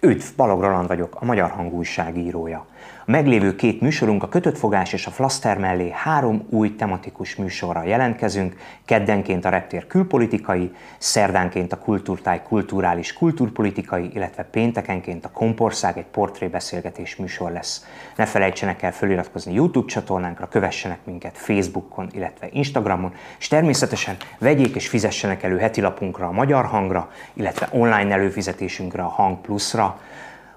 Üdv, Balog Roland vagyok, a Magyar Hangú újságírója. A meglévő két műsorunk, a Kötött Fogás és a Flaster mellé három új tematikus műsorra jelentkezünk, keddenként a reptér külpolitikai, szerdánként a kultúrtáj kulturális kultúrpolitikai, illetve péntekenként a Kompország egy portrébeszélgetés műsor lesz. Ne felejtsenek el feliratkozni YouTube csatornánkra, kövessenek minket Facebookon, illetve Instagramon, és természetesen vegyék és fizessenek elő heti lapunkra a Magyar Hangra, illetve online előfizetésünkre a Hang Plusra,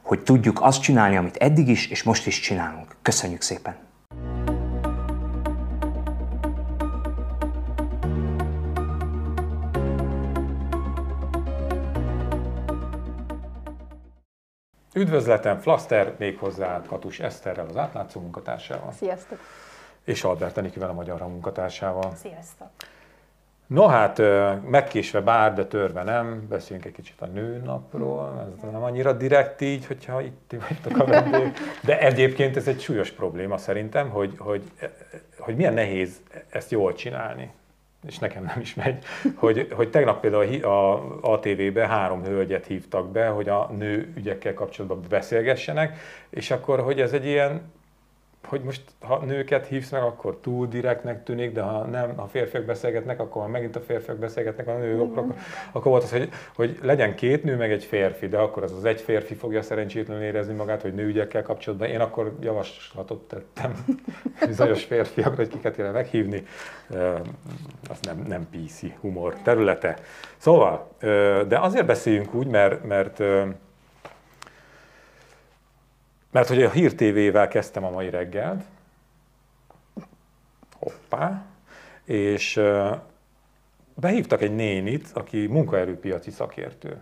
hogy tudjuk azt csinálni, amit eddig is és most is csinálunk. Köszönjük szépen! Üdvözletem, Flaster, méghozzá Katus Eszterrel, az átlátszó munkatársával. Sziasztok! És Albert Enikivel, a Magyar Hang munkatársával. Sziasztok! No hát, megkésve bár, de törve nem, beszéljünk egy kicsit a nőnapról, ez nem annyira direkt így, hogyha itt vagytok a vendég, de egyébként ez egy súlyos probléma szerintem, hogy, hogy, hogy milyen nehéz ezt jól csinálni. És nekem nem is megy, hogy, hogy tegnap például a ATV-be három hölgyet hívtak be, hogy a nő ügyekkel kapcsolatban beszélgessenek, és akkor, hogy ez egy ilyen hogy most ha nőket hívsz meg, akkor túl direktnek tűnik, de ha nem, ha férfiak beszélgetnek, akkor megint a férfiak beszélgetnek a nők, akkor, akkor, akkor volt az, hogy, hogy legyen két nő, meg egy férfi, de akkor az az egy férfi fogja szerencsétlenül érezni magát, hogy nőügyekkel kapcsolatban. Én akkor javaslatot tettem bizonyos férfiakra, hogy kiket kéne meghívni. Az nem, nem PC humor területe. Szóval, de azért beszéljünk úgy, mert, mert mert hogy a Hír TV-vel kezdtem a mai reggelt, hoppá, és behívtak egy nénit, aki munkaerőpiaci szakértő.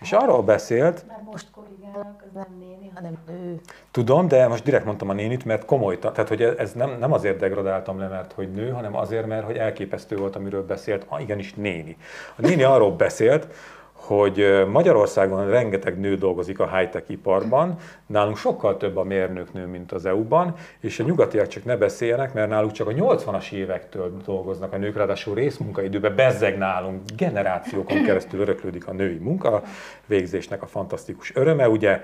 És arról beszélt... Már most korrigálnak, az nem néni, hanem nő. Tudom, de most direkt mondtam a nénit, mert komoly, tehát hogy ez nem, nem azért degradáltam le, mert hogy nő, hanem azért, mert hogy elképesztő volt, amiről beszélt. Ah, igenis néni. A néni arról beszélt, hogy Magyarországon rengeteg nő dolgozik a high-tech iparban, nálunk sokkal több a mérnöknő, mint az EU-ban, és a nyugatiak csak ne beszéljenek, mert náluk csak a 80-as évektől dolgoznak a nők, ráadásul részmunkaidőben bezzeg nálunk, generációkon keresztül öröklődik a női munka, végzésnek a fantasztikus öröme, ugye,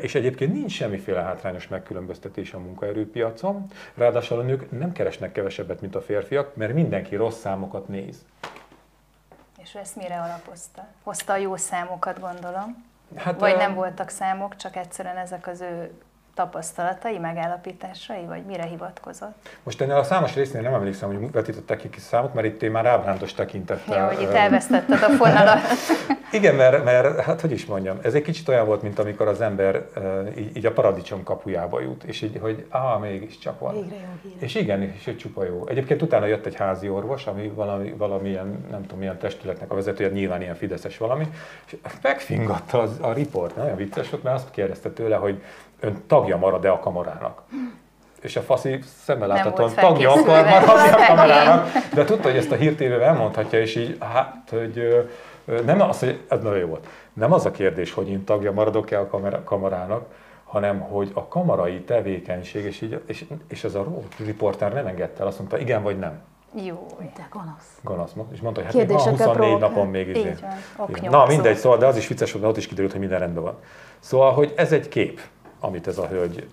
és egyébként nincs semmiféle hátrányos megkülönböztetés a munkaerőpiacon, ráadásul a nők nem keresnek kevesebbet, mint a férfiak, mert mindenki rossz számokat néz. És ezt mire alapozta? Hozta a jó számokat, gondolom? Hát, Vagy a- nem voltak számok, csak egyszerűen ezek az ő tapasztalatai, megállapításai, vagy mire hivatkozott? Most ennél a számos résznél nem emlékszem, hogy vetítettek ki kis számot, mert itt én már ábrándos tekintettel. Ja, hogy itt elvesztetted a fonalat. Igen, mert, mert hát hogy is mondjam, ez egy kicsit olyan volt, mint amikor az ember így, így a paradicsom kapujába jut, és így, hogy ah, mégiscsak van. Végre jó hír. És igen, és egy csupa jó. Egyébként utána jött egy házi orvos, ami valami, valamilyen, nem tudom, milyen testületnek a vezetője, nyilván ilyen fideszes valami, és megfingatta az, a riport, nagyon vicces volt, mert azt kérdezte tőle, hogy ön tagja marad-e a kamarának. És a faszi szemmel láthatóan tagja akar maradni a kamerának, de tudta, hogy ezt a hírtévével elmondhatja, és így, hát, hogy nem az, hogy ez nagyon jó volt. Nem az a kérdés, hogy én tagja maradok-e a kamarának, hanem hogy a kamarai tevékenység, és, így, és, és ez a riporter nem engedte el, azt mondta, igen vagy nem. Jó. De gonosz. Gonosz és mondta, hogy hát még van Kérdésekkel 24 provokál. napon még izé. Így van. Na mindegy, szóval, de az is vicces volt, mert ott is kiderült, hogy minden rendben van. Szóval, hogy ez egy kép, amit ez a hölgy,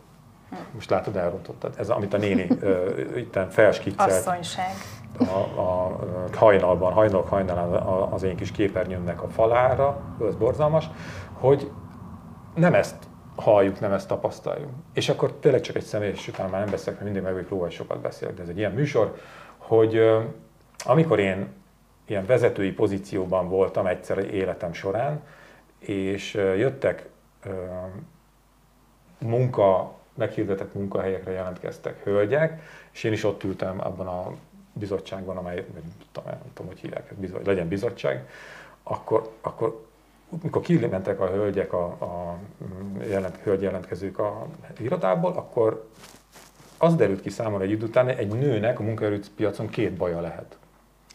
most látod, elrontottad, ez amit a néni uh, itten felskiccelt Asszonyság. a, a, hajnalban, hajnalok hajnalán az én kis képernyőmnek a falára, ez borzalmas, hogy nem ezt halljuk, nem ezt tapasztaljuk. És akkor tényleg csak egy személy, és utána már nem beszélek, mert mindig meg hogy sokat beszélek, de ez egy ilyen műsor, hogy amikor én ilyen vezetői pozícióban voltam egyszer életem során, és jöttek munka, meghirdetett munkahelyekre jelentkeztek hölgyek, és én is ott ültem abban a bizottságban, amely, nem tudom, nem tudom hogy hívják, bizony, legyen bizottság, akkor, akkor mikor kimentek a hölgyek, a, a jelent, hölgy jelentkezők a irodából, akkor az derült ki számomra egy idő után, egy nőnek a munkaerőpiacon két baja lehet.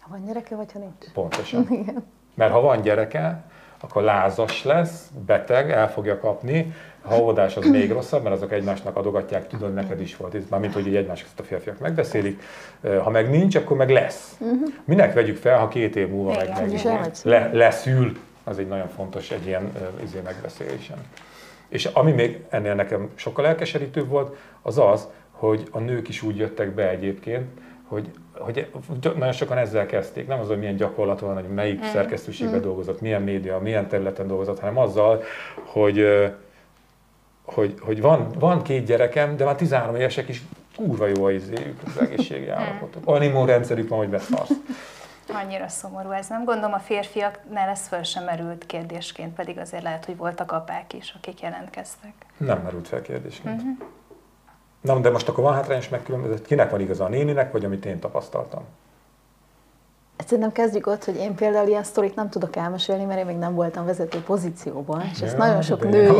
A van gyereke, vagy ha nincs. Pontosan. Igen. Mert ha van gyereke, akkor lázas lesz, beteg, el fogja kapni, ha óvodás, az még rosszabb, mert azok egymásnak adogatják, tudod, neked is volt, már mint hogy így egymás ezt a férfiak megbeszélik. Ha meg nincs, akkor meg lesz. Uh-huh. Minek vegyük fel, ha két év múlva meg, meg le, leszül, az egy nagyon fontos egy ilyen izé megbeszélésen. És ami még ennél nekem sokkal elkeserítőbb volt, az az, hogy a nők is úgy jöttek be egyébként, hogy, hogy nagyon sokan ezzel kezdték, nem az, hogy milyen gyakorlat van, hogy melyik mm. szerkesztőségben mm. dolgozott, milyen média, milyen területen dolgozott, hanem azzal, hogy, hogy, hogy van, van két gyerekem, de már 13 évesek is kurva jó az, az egészségi állapotok. Olyan immunrendszerük van, hogy beszarsz. Annyira szomorú ez. Nem gondolom a férfiaknál ez föl sem merült kérdésként, pedig azért lehet, hogy voltak apák is, akik jelentkeztek. Nem merült fel kérdésként. Uh-huh. Na, de most akkor van hátrányos megkülönbözet, kinek van igaza a néninek, vagy amit én tapasztaltam? Szerintem kezdjük ott, hogy én például ilyen sztorit nem tudok elmesélni, mert én még nem voltam vezető pozícióban, és ezt nagyon sok női,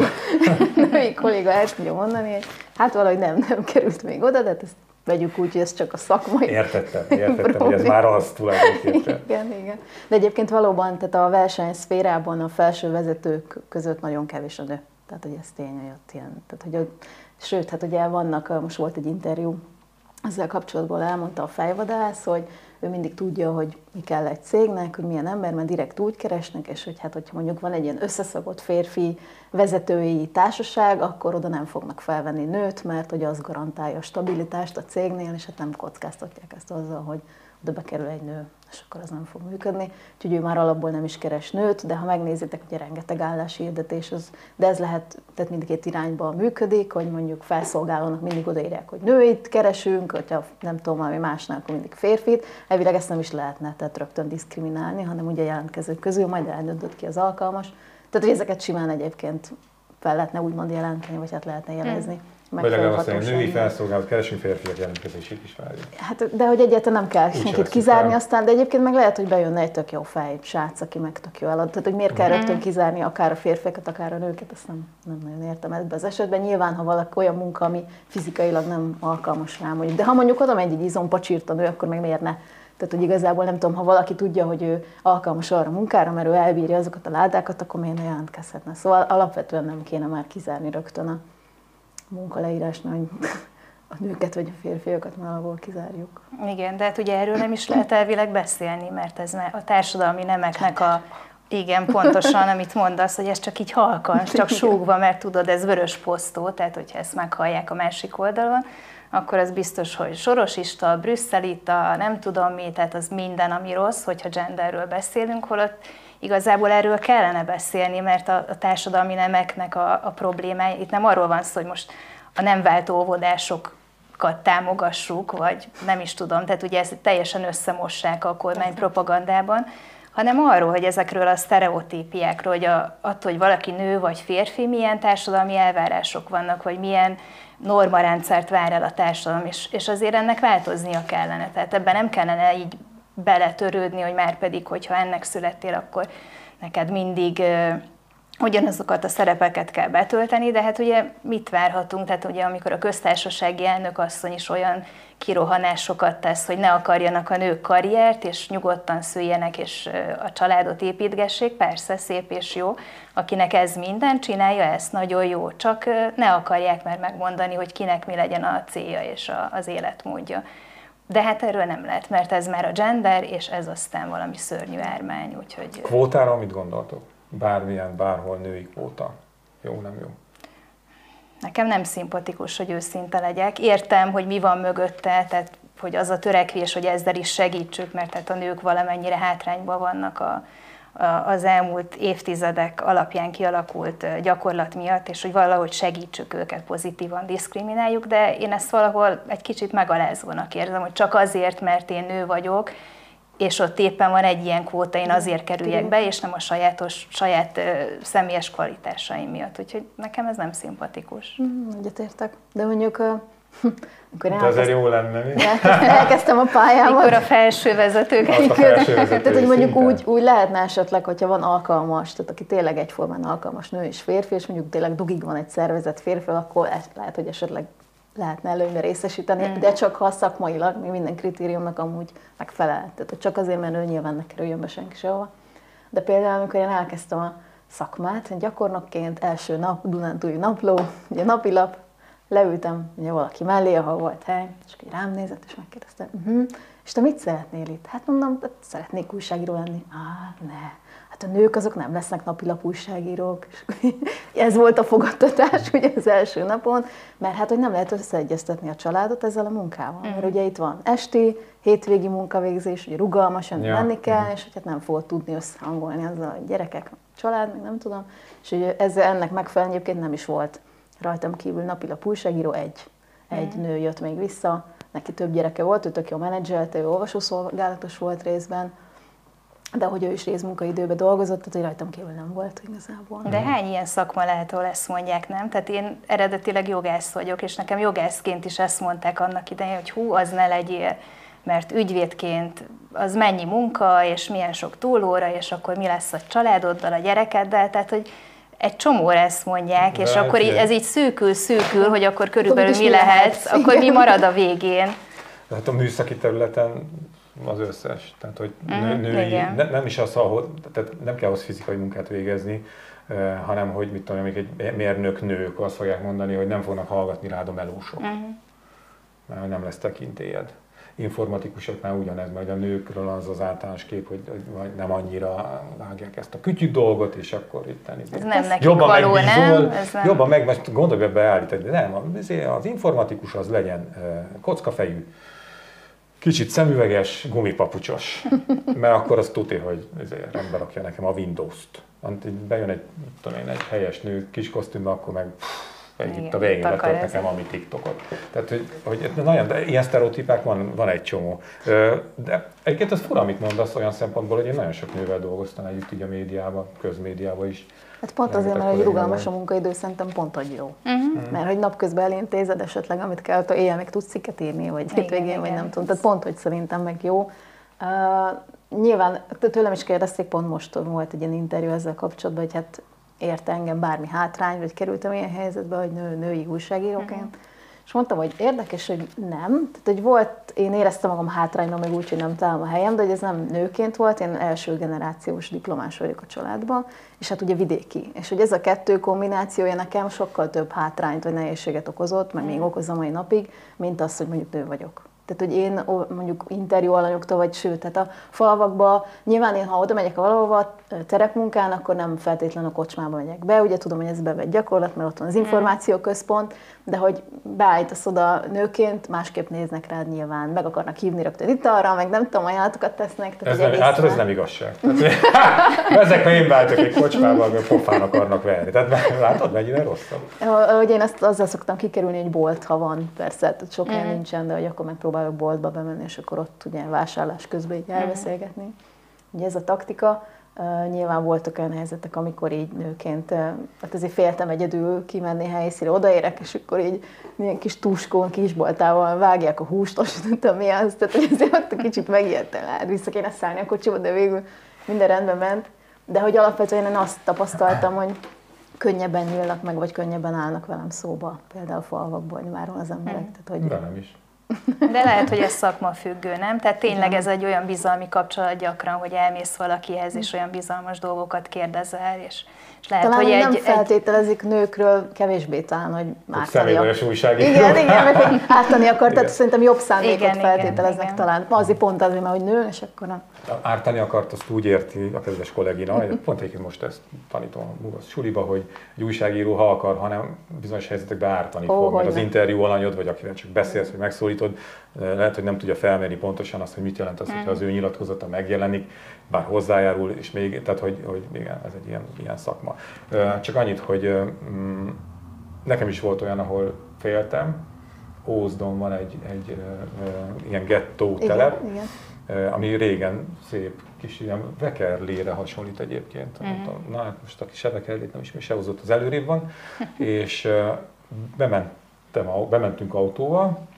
női kolléga el tudja mondani, hogy hát valahogy nem, nem került még oda, de hát ezt vegyük úgy, hogy ez csak a szakmai Értettem, értettem, hogy ez már az tulajdonképpen. Igen, igen. De egyébként valóban, tehát a versenyszférában a felső vezetők között nagyon kevés a nő. Tehát, hogy ez tény, hogy ott ilyen, tehát, hogy ott, sőt, hát ugye vannak, most volt egy interjú, ezzel kapcsolatból elmondta a fejvadász, hogy ő mindig tudja, hogy mi kell egy cégnek, hogy milyen ember, mert direkt úgy keresnek, és hogy hát, hogyha mondjuk van egy ilyen összeszagott férfi vezetői társaság, akkor oda nem fognak felvenni nőt, mert hogy az garantálja a stabilitást a cégnél, és hát nem kockáztatják ezt azzal, hogy oda bekerül egy nő, és akkor az nem fog működni. Úgyhogy ő már alapból nem is keres nőt, de ha megnézitek, ugye rengeteg álláshirdetés, az, de ez lehet, tehát mindkét irányba működik, hogy mondjuk felszolgálónak mindig odaírják, hogy nőit keresünk, hogyha nem tudom, valami másnál, akkor mindig férfit. Elvileg ezt nem is lehetne, tehát rögtön diszkriminálni, hanem ugye jelentkezők közül majd eldöntött ki az alkalmas. Tehát, hogy ezeket simán egyébként fel lehetne úgymond jelenteni, vagy hát lehetne jelezni. Hmm vagy legalább azt női felszolgálat, keresünk férfiak jelentkezését is várjuk. Hát, de hogy egyáltalán nem kell senkit kizárni, aztán, de egyébként meg lehet, hogy bejönne egy tök jó fej, srác, aki meg tök jó elad. Tehát, hogy miért kell mm. rögtön kizárni akár a férfiakat, akár a nőket, azt nem, nem nagyon értem ebben az esetben. Nyilván, ha valaki olyan munka, ami fizikailag nem alkalmas rá, mondjuk. De ha mondjuk oda megy egy izompacsírt a nő, akkor meg miért ne? Tehát, hogy igazából nem tudom, ha valaki tudja, hogy ő alkalmas arra a munkára, mert ő elbírja azokat a ládákat, akkor miért ne jelentkezhetne. Szóval alapvetően nem kéne már kizárni rögtön a munkaleírásnál, a nőket vagy a férfiakat valahol kizárjuk. Igen, de hát ugye erről nem is lehet elvileg beszélni, mert ez a társadalmi nemeknek a, igen, pontosan, amit mondasz, hogy ez csak így halkan, csak súgva, mert tudod, ez vörös posztó, tehát hogyha ezt meghallják a másik oldalon, akkor az biztos, hogy sorosista, brüsszelita, nem tudom mi, tehát az minden, ami rossz, hogyha genderről beszélünk, holott igazából erről kellene beszélni, mert a, a társadalmi nemeknek a, a problémája, itt nem arról van szó, hogy most a nem váltó óvodásokat támogassuk, vagy nem is tudom, tehát ugye ezt teljesen összemossák a kormány propagandában, hanem arról, hogy ezekről a sztereotípiákról, hogy a, attól, hogy valaki nő vagy férfi, milyen társadalmi elvárások vannak, vagy milyen normarendszert vár el a társadalom, és, és azért ennek változnia kellene. Tehát ebben nem kellene így beletörődni, hogy már pedig, hogyha ennek születtél, akkor neked mindig ugyanazokat a szerepeket kell betölteni, de hát ugye mit várhatunk, tehát ugye amikor a köztársasági elnök asszony is olyan kirohanásokat tesz, hogy ne akarjanak a nők karriert, és nyugodtan szüljenek, és a családot építgessék, persze szép és jó, akinek ez minden, csinálja ezt, nagyon jó, csak ne akarják már megmondani, hogy kinek mi legyen a célja és az életmódja. De hát erről nem lehet, mert ez már a gender, és ez aztán valami szörnyű ármány, úgyhogy... Kvótára mit gondoltok? Bármilyen, bárhol női kvóta. Jó, nem jó? Nekem nem szimpatikus, hogy őszinte legyek. Értem, hogy mi van mögötte, tehát hogy az a törekvés, hogy ezzel is segítsük, mert tehát a nők valamennyire hátrányban vannak a, az elmúlt évtizedek alapján kialakult gyakorlat miatt, és hogy valahogy segítsük őket, pozitívan diszkrimináljuk, de én ezt valahol egy kicsit megalázónak érzem, hogy csak azért, mert én nő vagyok, és ott éppen van egy ilyen kvóta, én azért kerüljek be, és nem a sajátos, saját személyes kvalitásaim miatt. Úgyhogy nekem ez nem szimpatikus. Mm, egyetértek. De mondjuk akkor De azért jó lenne, mi? Elkezdtem a pályámat. Mikor a felső vezetők. a felső tehát, hogy mondjuk úgy, úgy lehetne esetleg, hogyha van alkalmas, tehát aki tényleg egyformán alkalmas nő és férfi, és mondjuk tényleg dugig van egy szervezet férfi, akkor ezt lehet, hogy esetleg lehetne előnybe részesíteni, mm. de csak ha szakmailag még minden kritériumnak amúgy megfelel. Tehát csak azért, mert ő nyilván ne kerüljön be senki sehova. De például, amikor én elkezdtem a szakmát, gyakornokként első nap, Dunántúli napló, ugye napilap, leültem ugye valaki mellé, ahol volt hely, és akkor rám nézett, és megkérdezte, uh-huh, és te mit szeretnél itt? Hát mondom, hát szeretnék újságíró lenni. Á, ne. Hát a nők azok nem lesznek napilap újságírók. És ez volt a fogadtatás ugye az első napon, mert hát hogy nem lehet összeegyeztetni a családot ezzel a munkával. Mert ugye itt van esti, hétvégi munkavégzés, ugye rugalmasan ja. menni kell, és hogy hát nem fogod tudni összehangolni azzal a gyerekek, a család, meg nem tudom. És ugye ezzel ennek megfelelően egyébként nem is volt rajtam kívül napilap újságíró, egy, egy mm. nő jött még vissza, neki több gyereke volt, ő tök jó menedzselte, ő olvasószolgálatos volt részben, de hogy ő is részmunkaidőben dolgozott, tehát hogy rajtam kívül nem volt igazából. De hány ilyen szakma lehet, ahol ezt mondják, nem? Tehát én eredetileg jogász vagyok, és nekem jogászként is ezt mondták annak idején, hogy hú, az ne legyél, mert ügyvédként az mennyi munka, és milyen sok túlóra, és akkor mi lesz a családoddal, a gyerekeddel, tehát hogy egy csomóra ezt mondják, De és hát akkor így, ez így szűkül, szűkül, hogy akkor körülbelül mi lehet, akkor mi marad a végén. Hát a műszaki területen az összes. Tehát, hogy mm, női, ne, nem is az, ahol, tehát nem kell ahhoz fizikai munkát végezni, uh, hanem hogy mit tudom, még egy mérnök nők azt fogják mondani, hogy nem fognak hallgatni rád a melósok. Mm. Mert nem lesz tekintélyed informatikusoknál ugyanez, majd a nőkről az az általános kép, hogy nem annyira vágják ezt a kütyű dolgot, és akkor itt Ez nem nekik jobban való, megbízol, nem? Ez nem. Jobban meg, most gondolj be beállítani, de nem, az informatikus az legyen kockafejű, kicsit szemüveges, gumipapucsos, mert akkor az tuti, hogy rendbe rakja nekem a Windows-t. Bejön egy, tudom én, egy helyes nő kis kosztümbe, akkor meg pff, igen, itt a végén letölt nekem ami TikTokot. Tehát, hogy, hogy nagyon, de ilyen sztereotípák van, van egy csomó. De egyébként az fura, amit mondasz olyan szempontból, hogy én nagyon sok nővel dolgoztam együtt így a médiában, közmédiában is. Hát pont azért, mert hogy rugalmas a munkaidő, szerintem pont, hogy jó. Uh-huh. Mert hogy napközben elintézed esetleg, amit kell, hogy éjjel még tudsz cikket írni, vagy hétvégén, vagy nem tudom. Tehát pont, hogy szerintem meg jó. Uh, nyilván tőlem is kérdezték, pont most volt egy ilyen interjú ezzel kapcsolatban, hogy hát érte engem bármi hátrány, vagy kerültem ilyen helyzetbe, hogy nő, női újságíróként. Uh-huh. És mondtam, hogy érdekes, hogy nem. Tehát, hogy volt, én éreztem magam hátrányban, meg úgy, hogy nem találom a helyem, de hogy ez nem nőként volt, én első generációs diplomás vagyok a családban, és hát ugye vidéki. És hogy ez a kettő kombinációja nekem sokkal több hátrányt vagy nehézséget okozott, meg még mhm. okozza mai napig, mint az, hogy mondjuk nő vagyok. Tehát, hogy én mondjuk interjú alanyoktól, vagy sőt, tehát a falvakba, nyilván én, ha oda megyek valahova terepmunkán, akkor nem feltétlenül a kocsmába megyek be, ugye tudom, hogy ez bevett gyakorlat, mert ott van az mm. információközpont, de hogy beállítasz oda nőként, másképp néznek rád nyilván, meg akarnak hívni rögtön itt arra, meg nem tudom, ajánlatokat tesznek. Tehát ez nem, hát ez nem igazság. ezek, én váltok egy kocsmába, akkor pofán akarnak verni. Tehát látod, mennyire rosszabb? Hogy én ezt azzal szoktam kikerülni, egy bolt, ha van, persze, tehát sok mm. nincsen, de hogy akkor megpróbálok boltba bemenni, és akkor ott ugye vásárlás közben így elbeszélgetni. Mm. Ugye ez a taktika. Nyilván voltak olyan helyzetek, amikor így nőként, hát azért féltem egyedül kimenni helyszínre, odaérek, és akkor így milyen kis tuskón, kisboltával vágják a húst, azt nem tudom mi az, tehát hogy azért ott kicsit megijedtem, hát vissza kéne szállni a kocsiba, de végül minden rendben ment. De hogy alapvetően én azt tapasztaltam, hogy könnyebben nyílnak meg, vagy könnyebben állnak velem szóba, például falvakból, hogy már az emberek. Tehát, hogy... De nem is. De lehet, hogy ez szakma függő, nem? Tehát tényleg ez egy olyan bizalmi kapcsolat gyakran, hogy elmész valakihez, és olyan bizalmas dolgokat kérdezel, és, és lehet, talán hogy egy, nem feltételezik nőkről kevésbé talán, hogy ártani akar. újságíró. Igen, igen, meg hogy ártani akar, tehát szerintem jobb szándékot igen, feltételeznek igen, talán. Azért pont azért, mert hogy nő, és akkor nem. Ártani akart, azt úgy érti a kedves kollégina, pont egyébként most ezt tanítom a suliba, hogy egy újságíró, ha akar, hanem bizonyos helyzetekben ártani oh, fog, mert az interjú alanyod, vagy akivel csak beszélsz, vagy megszólítod, lehet, hogy nem tudja felmérni pontosan azt, hogy mit jelent az, hogyha az ő nyilatkozata megjelenik, bár hozzájárul, és még, tehát hogy, hogy igen, ez egy ilyen, ilyen szakma. Csak annyit, hogy mm, nekem is volt olyan, ahol féltem, Ózdon van egy, egy ilyen gettó telep, igen, igen. ami régen szép kis ilyen Vekerlére hasonlít egyébként. Mm. Na hát most aki se Vekerlét nem ismer, se hozott az előrébb van, és bementem, bementünk autóval,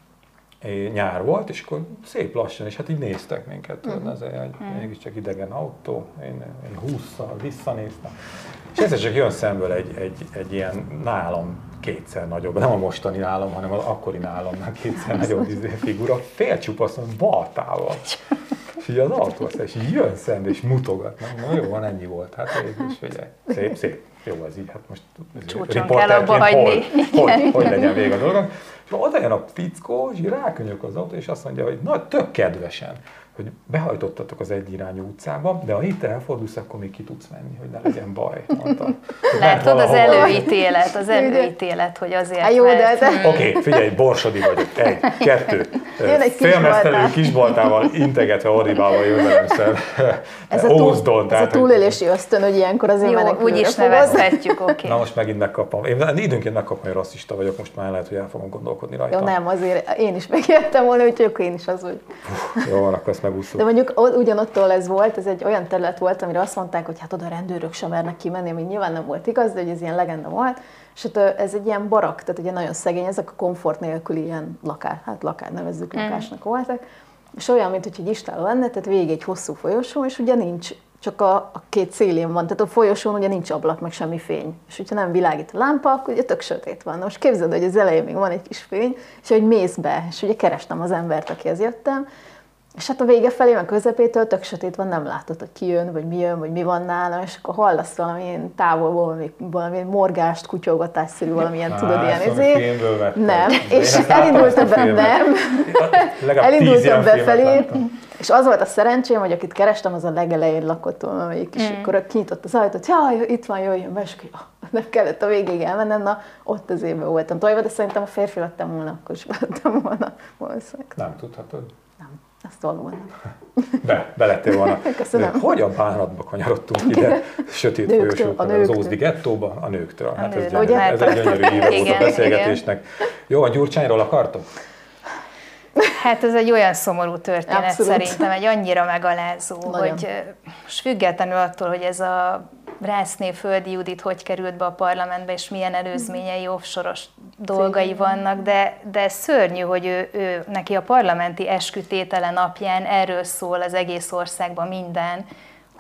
nyár volt, és akkor szép lassan, és hát így néztek minket, tudod, ez egy, mm. mégiscsak idegen autó, én, én húszszal visszanéztem. És ez csak jön szemből egy, egy, egy ilyen nálam kétszer nagyobb, nem a mostani állam, hanem az akkori államnál kétszer nagyobb izé figura, félcsupaszon baltával. És így az autó és így jön szembe, és mutogat. Na, jó, van, ennyi volt. Hát is figyelj. Szép, szép. Jó, ez így, hát most abba hagyni. Hogy, hogy, hogy legyen vége a dolognak. És oda jön a fickó, és rákönyök az autó, és azt mondja, hogy na, tök kedvesen hogy behajtottatok az egyirányú utcába, de ha itt elfordulsz, akkor még ki tudsz menni, hogy ne legyen baj, mondta. Látod, az előítélet, az előítélet, hogy azért, Há, jó, mert... de Oké, okay, figyelj, borsodi vagyok. Egy, kettő. Jön egy Félmeztelő kisboltával, integetve ordibálva jön velem szem. ez a, túl, ez a túlélési ösztön, hogy ilyenkor azért Jó, úgy is nevezhetjük, oké. Okay. Na most megint megkapom. Én időnként megkapom, hogy rasszista vagyok, most már lehet, hogy el fogom gondolkodni rajta. Jó, nem, azért én is megértem volna, hogy akkor én is az, hogy... Jó, van, akkor ezt megúsztuk. De mondjuk ugyanottól ez volt, ez egy olyan terület volt, amire azt mondták, hogy hát oda rendőrök sem mernek kimenni, ami nyilván nem volt igaz, de hogy ez ilyen legenda volt. És hát ez egy ilyen barak, tehát ugye nagyon szegény, ezek a komfort nélküli ilyen lakás, hát lakás, nevezzük mm. lakásnak voltak. És olyan, mint hogy egy istáló lenne, tehát végig egy hosszú folyosó, és ugye nincs, csak a, a két szélén van, tehát a folyosón ugye nincs ablak, meg semmi fény. És hogyha nem világít a lámpa, akkor ugye tök sötét van. Na most képzeld, hogy az elején még van egy kis fény, és hogy mész be, és ugye kerestem az embert, akihez jöttem, és hát a vége felé, meg közepétől tök sötét van, nem látod, hogy ki jön, vagy mi jön, vagy mi van nála, és akkor hallasz valamilyen távolból, valami, valami morgást, kutyolgatásszerű, valamilyen, tudod, ilyen izé. Nem, és elindultam be, nem, elindultam befelé, és az volt a szerencsém, hogy akit kerestem, az a legelején lakott valamelyik, és mm. akkor kinyitott az ajtót, jaj, itt van, jöjjön be, és akkor, nem kellett a végéig elmennem, na ott az évben voltam. Tojva, de szerintem a férfi lettem volna, akkor is voltam volna valószínűleg. Nem tudhatod. Valóban. Be, belettél volna. Köszönöm. Hogyan bánatba kanyarodtunk ide, sötét folyosókkal, az Ózdi gettóba, a nőktől. Hát ez, gyönyörű, ez egy gyönyörű híve volt a beszélgetésnek. Jó, a Gyurcsányról akartok? Hát ez egy olyan szomorú történet Abszolút. szerintem, egy annyira megalázó, Nagyon. hogy most függetlenül attól, hogy ez a Rászné Földi Judit hogy került be a parlamentbe, és milyen előzményei offshore dolgai vannak, de, de szörnyű, hogy ő, ő, neki a parlamenti eskütétele napján erről szól az egész országban minden,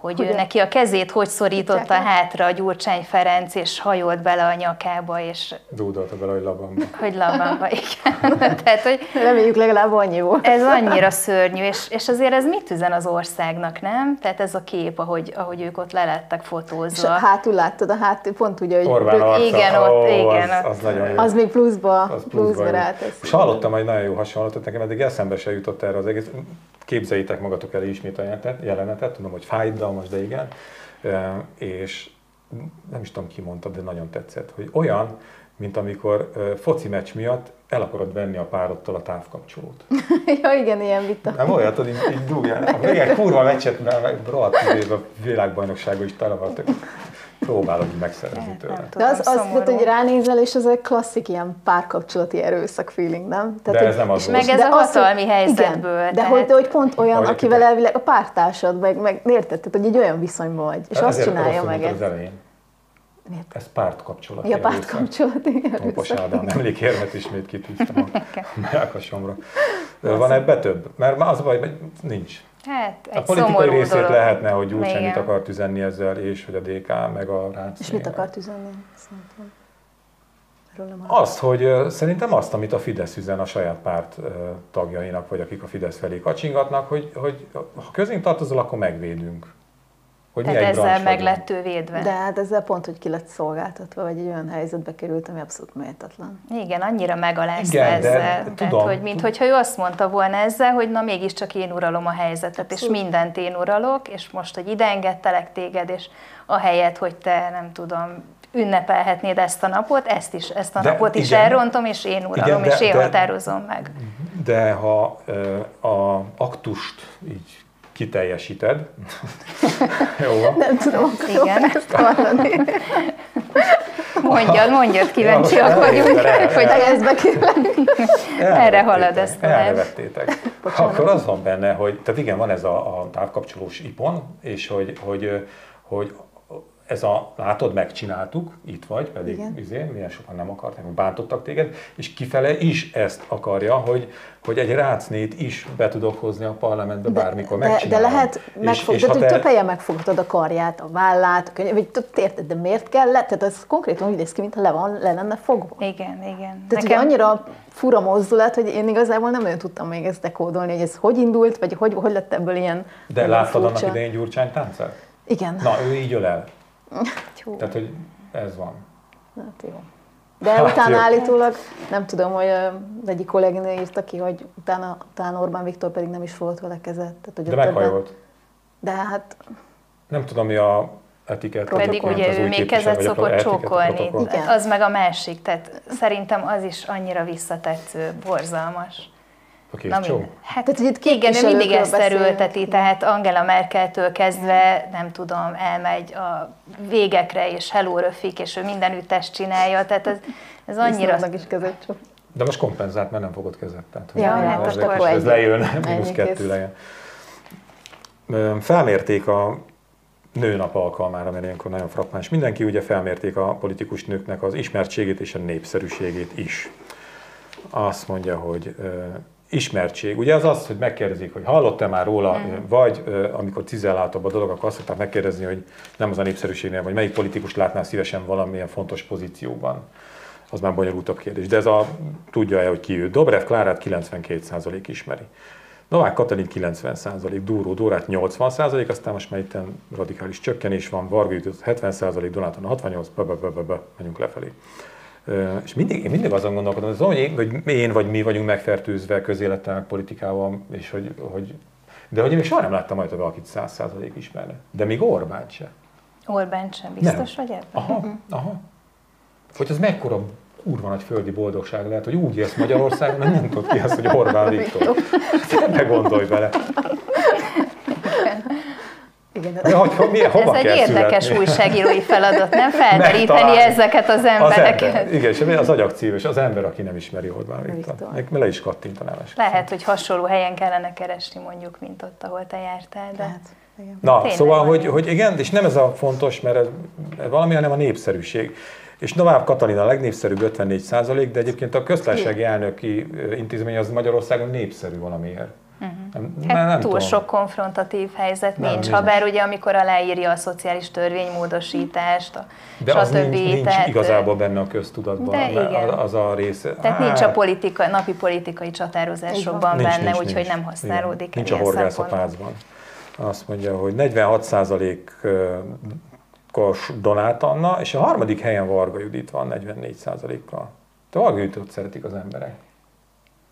hogy Ugye? ő neki a kezét hogy szorította hátra a Gyurcsány Ferenc, és hajolt bele a nyakába, és... Dúdolta bele, hogy labamba. Hogy labamba, igen. Tehát, hogy Reméljük legalább annyi volt. Ez annyira szörnyű, és, és azért ez mit üzen az országnak, nem? Tehát ez a kép, ahogy, ahogy ők ott le lettek fotózva. És hátul láttad, a hátul pont ugye, hogy... Orbán arca. Igen, ott, oh, igen. Az, az, nagyon jó. Az még pluszba, az pluszba, pluszba rátesz. És hallottam egy nagyon jó hasonlatot, nekem eddig eszembe se jutott erre az egész képzeljétek magatok el ismét a jelenetet, tudom, hogy fájdalmas, de igen, és nem is tudom ki mondta, de nagyon tetszett, hogy olyan, mint amikor foci meccs miatt el akarod venni a párodtól a távkapcsolót. ja, igen, ilyen vita. Nem olyat, hogy így, így. Még egy kurva meccset, mert rohadt a világbajnokságban is tele próbálod megszerezni tőle. De az, az tehát, hogy ránézel, és ez egy klasszik ilyen párkapcsolati erőszak feeling, nem? Tehát, de ez nem az És meg ez a hatalmi helyzetből. Igen, de hogy, de hogy pont olyan, Ahogy akivel elvileg a pártársad, meg, meg érted, tehát, hogy egy olyan viszonyban vagy, és hát azt csinálja meg ezt. Az elején. Miért? Ez pártkapcsolat. Ja, pártkapcsolat, igen. Hópos Ádám emlékérmet ismét kitűztem a melkasomra. Van ebbe több? Mert az a baj, hogy nincs. Hát, egy a politikai részét dolog. lehetne, hogy Gyurcsány mit akart üzenni ezzel, és hogy a DK, meg a Ránc. És mit akart üzenni? Szerintem. Azt, hogy szerintem azt, amit a Fidesz üzen a saját párt tagjainak, vagy akik a Fidesz felé kacsingatnak, hogy, hogy ha közénk tartozol, akkor megvédünk. Hogy Tehát ezzel meg lett ő védve. De hát ezzel pont, hogy ki lett szolgáltatva, vagy egy olyan helyzetbe került, ami abszolút méltatlan. Igen, annyira megalázta Igen, ezzel. De, Tehát, tudom, hogy mintha ő azt mondta volna ezzel, hogy na mégiscsak én uralom a helyzetet, abszolút. és mindent én uralok, és most, hogy ide engedtelek téged, és ahelyett, hogy te nem tudom, ünnepelhetnéd ezt a napot, ezt is, ezt a de, napot is igen, elrontom, és én uralom, igen, de, és én de, határozom meg. De ha a aktust így kiteljesíted. Jó van. Nem tudom, Igen. ezt hallani. Mondjad, mondjad, kíváncsiak vagyunk, hogy fejezd be Erre halad ezt Elnevettétek. Akkor az van benne, hogy, tehát igen, van ez a, a távkapcsolós ipon, és hogy, hogy, hogy ez a, látod, megcsináltuk, itt vagy, pedig izé, milyen sokan nem akarták, bántottak téged, és kifele is ezt akarja, hogy, hogy egy rácnét is be tudok hozni a parlamentbe de, bármikor de, de lehet, megfog, és, de, te... több helyen megfogtad a karját, a vállát, a könyv, vagy érted, de miért kell le? Tehát ez konkrétan úgy néz ki, mintha le, van, le lenne fogva. Igen, igen. Tehát Nekem... annyira fura mozdulat, hogy én igazából nem olyan tudtam még ezt dekódolni, hogy ez hogy indult, vagy hogy, hogy lett ebből ilyen De láttad annak idején Gyurcsány táncát? Igen. Na, ő így öl Tehát, hogy ez van. Hát jó. De hát utána jó. állítólag, nem tudom, hogy az egyik kolléginő írta ki, hogy utána, utána Orbán Viktor pedig nem is fogott vele kezet. Tehát, hogy De meghajolt. De hát... Nem tudom, mi a etikett. Pedig ugye ő még kezet szokott csókolni. Igen. Az meg a másik, tehát szerintem az is annyira visszatetsző, borzalmas. A Na, csó? Hát, tehát, hogy itt igen, ő mindig ezt erőlteti, tehát Angela Merkeltől kezdve, nem tudom, elmegy a végekre, és hello röfik, és ő mindenütt ezt csinálja, tehát ez, ez annyira... is kezet De most kompenzált, mert nem fogod kezet. Tehát, ja, hát akkor ez lejön, mínusz kettő lejön. Felmérték a nőnap alkalmára, mert ilyenkor nagyon frappáns. Mindenki ugye felmérték a politikus nőknek az ismertségét és a népszerűségét is. Azt mondja, hogy ismertség. Ugye az az, hogy megkérdezik, hogy hallott-e már róla, mm. vagy amikor cizellátabb a dolog, akkor azt szokták megkérdezni, hogy nem az a népszerűségnél, vagy melyik politikus látnál szívesen valamilyen fontos pozícióban. Az már bonyolultabb kérdés. De ez a, tudja-e, hogy ki ő. Dobrev Klárát 92% ismeri. Novák Katalin 90%, Dúró Dórát 80%, aztán most már itt radikális csökkenés van, Varga 70%, Donáton 68, menjünk lefelé. És mindig, én mindig azon gondolkodom, hogy én, hogy én vagy mi vagyunk megfertőzve közélettel, politikával, és hogy, hogy de hogy én még soha nem láttam majd, hogy valakit száz százalék ismerne. De még Orbán se. Orbán sem, biztos nem. vagy ebben? Aha, uh-huh. aha. Hogy az mekkora kurva nagy földi boldogság lehet, hogy úgy élsz Magyarországon, hogy nem tudod ki az, hogy Orbán Viktor. Ne gondolj bele. Igen. Ja, hogy, mi, hova Ez egy érdekes születni? újságírói feladat, nem felderíteni ezeket az embereket. Az ember, igen, és az agyakcívős, az ember, aki nem ismeri Orbán Viktor. Még le is kattint a neves. Lehet, hogy hasonló helyen kellene keresni mondjuk, mint ott, ahol te jártál. De... Lehet. Igen. Na, Tényleg szóval, hogy, hogy igen, és nem ez a fontos, mert ez, ez valami, hanem a népszerűség. És Novák Katalin a legnépszerűbb 54 százalék, de egyébként a köztársasági elnöki intézmény az Magyarországon népszerű valamiért. Uh-huh. Nem, hát nem túl tudom. sok konfrontatív helyzet nem, nincs, nincs. ha bár ugye amikor aláírja a szociális törvénymódosítást, a De az nincs, nincs tehát, igazából benne a köztudatban, de igen. az a része. Tehát hát, nincs a politika, napi politikai csatározásokban nincs, benne, úgyhogy nem használódik Nincs a horgászapácban. Azt mondja, hogy 46%-os Donát Anna, és a harmadik helyen Varga Judit van 44%-kal. De Varga Juditot szeretik az emberek.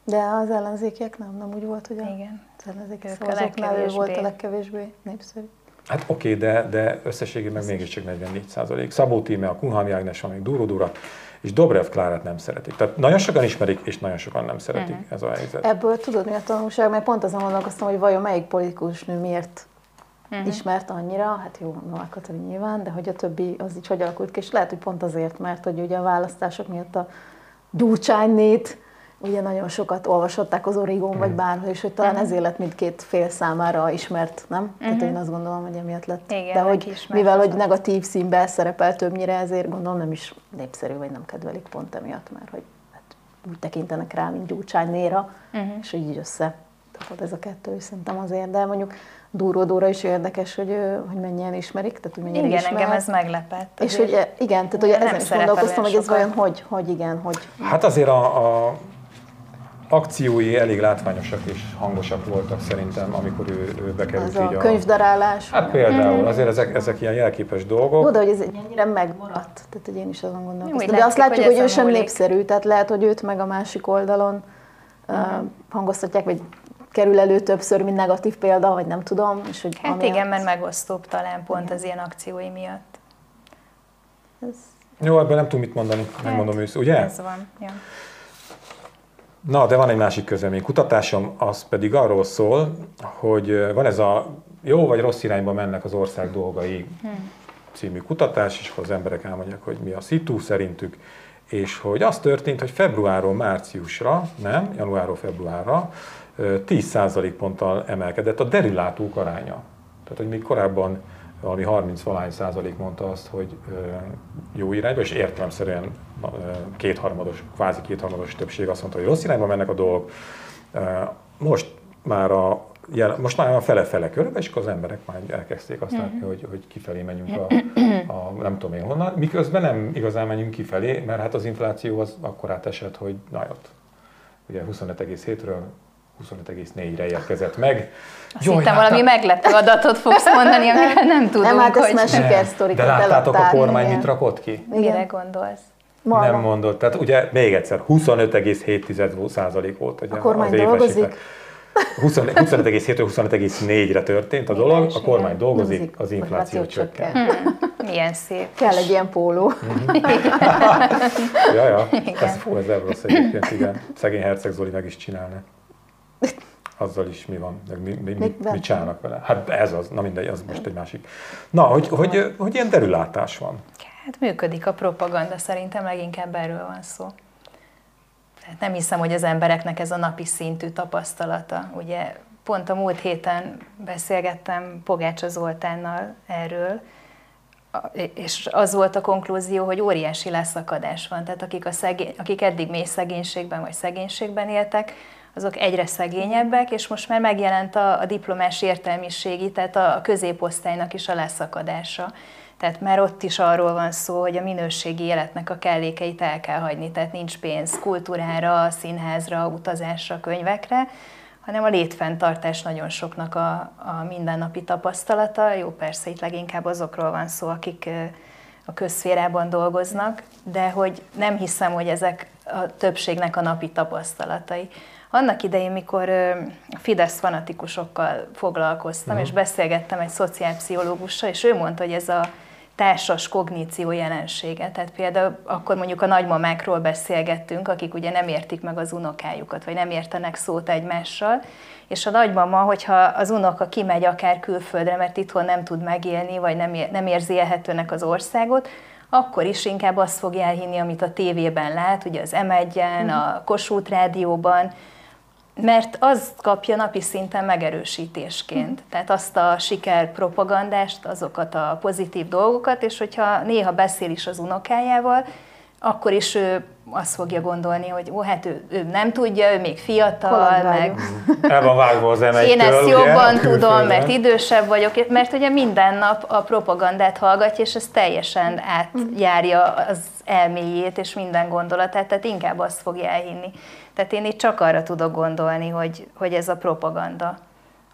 De az ellenzékiek nem, nem úgy volt, hogy a, Igen. az ellenzékiek szavazóknál ő volt a legkevésbé népszerű. Hát oké, okay, de, de összességében meg mégiscsak 44 százalék. Szabó Tíme, a Kunhalmi Ágnes, amíg Dúró Dúra, és Dobrev Klárát nem szeretik. Tehát nagyon sokan ismerik, és nagyon sokan nem szeretik uh-huh. ez a helyzet. Ebből tudod mi a tanulság? Mert pont azon gondolkoztam, hogy vajon melyik politikus nő miért uh-huh. ismert annyira, hát jó, Novák Katalin nyilván, de hogy a többi az így hogy alakult ki, és lehet, hogy pont azért, mert hogy ugye a választások miatt a Gyurcsánynét ugye nagyon sokat olvasották az Origón, vagy mm. bárhol, és hogy talán uh-huh. ezért lett mindkét fél számára ismert, nem? Uh-huh. Tehát én azt gondolom, hogy emiatt lett. Igen, De hogy mivel hogy negatív színben szerepel többnyire, ezért gondolom nem is népszerű, vagy nem kedvelik pont emiatt, mert hogy hát úgy tekintenek rá, mint Gyurcsány Néra, uh-huh. és hogy így össze tapad ez a kettő, és szerintem azért, de mondjuk Dúró Dóra is érdekes, hogy, hogy mennyien ismerik, tehát hogy mennyien Igen, ismer. engem ez meglepett. És hogy igen, tehát hogy ezen is gondolkoztam, hogy ez vajon hogy, hogy igen, hogy... Hát azért a, a akciói elég látványosak és hangosak voltak szerintem, amikor ő, ő bekerült Ez így a... könyvdarálás. Hát például, azért ezek, ezek ilyen jelképes dolgok. Jó, de hogy ez ennyire megmaradt, tehát hogy én is azon gondolkoztam. De azt látjuk, hogy, hogy ő sem múlik. népszerű, tehát lehet, hogy őt meg a másik oldalon uh-huh. uh, hangoztatják, vagy kerül elő többször, mint negatív példa, vagy nem tudom. És hogy hát amiatt... igen, mert megosztóbb talán pont igen. az ilyen akciói miatt. Ez... Jó, ebben nem tudom mit mondani, hát, megmondom őszintén, ugye? Ez van, ja. Na, de van egy másik közlemény. Kutatásom az pedig arról szól, hogy van ez a jó vagy rossz irányba mennek az ország dolgai hmm. című kutatás, és az emberek elmondják, hogy mi a szitu szerintük, és hogy az történt, hogy februárról márciusra, nem, januárról februárra 10% ponttal emelkedett a derülátók aránya. Tehát, hogy még korábban valami 30 valány százalék mondta azt, hogy jó irányba, és értelemszerűen kétharmados, kvázi kétharmados többség azt mondta, hogy rossz irányba mennek a dolgok. Most már a most már a fele-fele körbe, és akkor az emberek már elkezdték azt látni, hogy, hogy kifelé menjünk a, a, nem tudom én honnan, miközben nem igazán menjünk kifelé, mert hát az infláció az akkor átesett, hogy na jött. Ugye 25,7-ről 25,4-re érkezett meg. Azt Jaj, hittem, valami meglepő adatot fogsz mondani, amire nem tudom, Nem, hát ezt már sikersztorikat De láttátok a kormány mit rakott ki? Mire gondolsz? Malva. Nem mondott. Tehát ugye még egyszer, 25,7 százalék volt. Ugye, a kormány az dolgozik? 25,7-25,4-re történt a dolog, a kormány dolgozik, az infláció csökken. Hmm. Milyen szép. Kell egy ilyen póló. ja, ja. Ez, fú, ez rossz egyébként, igen. Szegény Herceg Zoli meg is csinálna. Azzal is mi van, meg mi, mi, mi, mi csinálnak vele. Hát ez az, na mindegy, az most egy másik. Na, hogy, hogy, hogy ilyen derülátás van. Hát működik a propaganda, szerintem leginkább erről van szó. Tehát nem hiszem, hogy az embereknek ez a napi szintű tapasztalata. Ugye pont a múlt héten beszélgettem Pogácsa Zoltánnal erről, és az volt a konklúzió, hogy óriási leszakadás van. Tehát akik, a szegény, akik eddig mély szegénységben vagy szegénységben éltek, azok egyre szegényebbek, és most már megjelent a, a diplomás értelmiségi, tehát a, a középosztálynak is a leszakadása. Tehát már ott is arról van szó, hogy a minőségi életnek a kellékeit el kell hagyni, tehát nincs pénz kultúrára, színházra, utazásra, könyvekre, hanem a létfenntartás nagyon soknak a, a mindennapi tapasztalata. Jó, persze itt leginkább azokról van szó, akik a közszférában dolgoznak, de hogy nem hiszem, hogy ezek a többségnek a napi tapasztalatai. Annak idején, mikor a Fidesz fanatikusokkal foglalkoztam, uh-huh. és beszélgettem egy szociálpszichológussal, és ő mondta, hogy ez a társas kogníció jelensége. Tehát például akkor mondjuk a nagymamákról beszélgettünk, akik ugye nem értik meg az unokájukat, vagy nem értenek szót egymással, és a nagymama, hogyha az unoka kimegy akár külföldre, mert itthon nem tud megélni, vagy nem, nem érzi élhetőnek az országot, akkor is inkább azt fogja elhinni, amit a tévében lát, ugye az m a Kossuth rádióban, mert az kapja napi szinten megerősítésként. Tehát azt a siker propagandást, azokat a pozitív dolgokat, és hogyha néha beszél is az unokájával, akkor is ő azt fogja gondolni, hogy ó, hát ő, ő nem tudja, ő még fiatal, meg... El van vágva az m Én ezt jobban ugye, tudom, mert idősebb vagyok, mert ugye minden nap a propagandát hallgatja, és ez teljesen átjárja az elméjét és minden gondolatát, tehát inkább azt fogja elhinni. Tehát én itt csak arra tudok gondolni, hogy, hogy ez a propaganda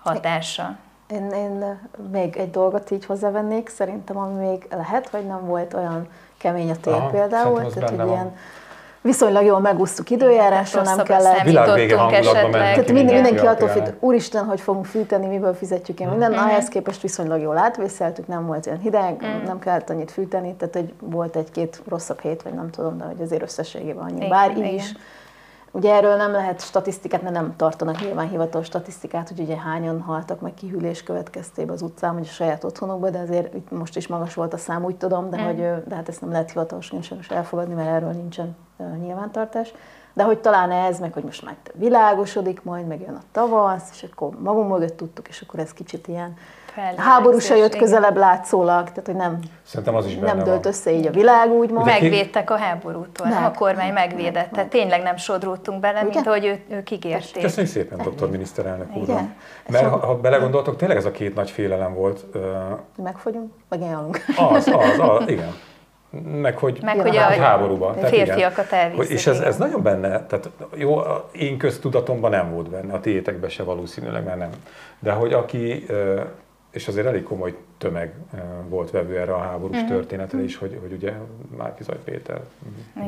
hatása. Én, én még egy dolgot így hozzávennék, szerintem ami még lehet, hogy nem volt olyan kemény a tél Aha, például, tehát hogy ilyen viszonylag jól megúsztuk időjárásra, nem kellett. Világvége hangulatban Tehát minden, mindenki attól függ, úristen, hogy fogunk fűteni, miből fizetjük én minden. Mm-hmm. Képest viszonylag jól átvészeltük, nem volt olyan hideg, mm. nem kellett annyit fűteni, tehát egy, volt egy-két rosszabb hét, vagy nem tudom, de hogy azért összességében annyi. Igen, Bár így is Ugye erről nem lehet statisztikát, mert nem tartanak nyilván hivatalos statisztikát, hogy ugye hányan haltak meg kihűlés következtében az utcán, vagy a saját otthonokban, de azért itt most is magas volt a szám, úgy tudom, de, mm. hogy, de hát ezt nem lehet hivatalosan sem elfogadni, mert erről nincsen nyilvántartás. De hogy talán ez, meg hogy most már világosodik majd, meg jön a tavasz, és akkor magunk mögött tudtuk, és akkor ez kicsit ilyen háború se jött közelebb látszólag, tehát hogy nem, Szerintem az is nem dölt van. össze így a világ, úgymond. Megvédtek a háborútól, nem. a kormány megvédett, tehát tényleg nem sodródtunk bele, Ugye? mint ahogy ő, ők ígérték. Köszönjük szépen, doktor miniszterelnök úr. Mert ha, ha belegondoltok, tényleg ez a két nagy félelem volt. Megfogyunk, meg élünk. Az, az, az, igen meg hogy, meg, hogy a háborúban. Tehát férfiakat elviszik. És ez, ez nagyon benne, tehát jó, én köztudatomban nem volt benne, a tiétekben se valószínűleg, mert nem. De hogy aki és azért elég komoly tömeg volt vevő erre a háborús uh-huh. történetre is, hogy, hogy ugye Márki Zaj Péter,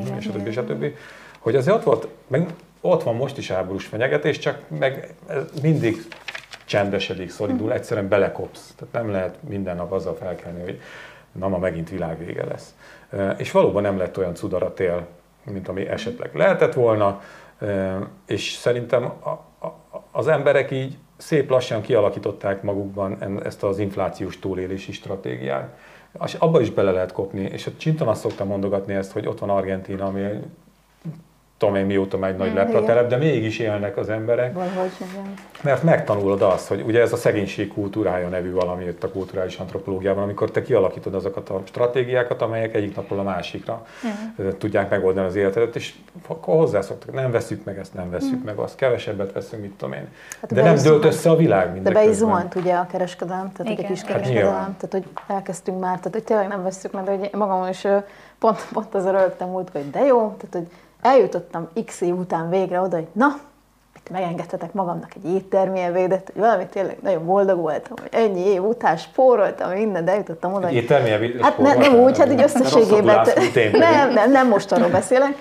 igen, és a többi, és a többi, hogy azért ott volt, meg ott van most is háborús fenyegetés, csak meg mindig csendesedik, szorindul, uh-huh. egyszerűen belekopsz. Tehát nem lehet minden nap azzal felkelni, hogy na ma megint világvége lesz. Eh, és valóban nem lett olyan cudaratél, mint ami esetleg lehetett volna, eh, és szerintem az emberek így szép lassan kialakították magukban ezt az inflációs túlélési stratégiát. És abba is bele lehet kopni, és a Csinton azt szokta mondogatni ezt, hogy ott van Argentína, ami tudom én mióta már egy nagy lepra de mégis élnek az emberek. Valahogy, igen. Mert megtanulod azt, hogy ugye ez a szegénység kultúrája nevű valami jött a kulturális antropológiában, amikor te kialakítod azokat a stratégiákat, amelyek egyik napról a másikra uh-huh. tudják megoldani az életedet, és akkor hozzászoktak, nem veszük meg ezt, nem veszük uh-huh. meg azt, kevesebbet veszünk, mit tudom én. Hát de nem dölt össze a világ mindeközben. De be is zuhant ugye a kereskedelem, tehát Igen. a kiskereskedelem, hát tehát hogy elkezdtünk már, tehát hogy tényleg nem veszük meg, de hogy magam is pont, pont az a rögtem múlt, hogy de jó, tehát hogy eljutottam x év után végre oda, hogy na, itt megengedhetek magamnak egy éttermélvédet, hogy valami tényleg nagyon boldog voltam, hogy ennyi év után spóroltam minden, de eljutottam oda, hogy... Éttermélvédet Hát ne, nem úgy, hát így összességében... Nem, nem, nem most arról beszélek.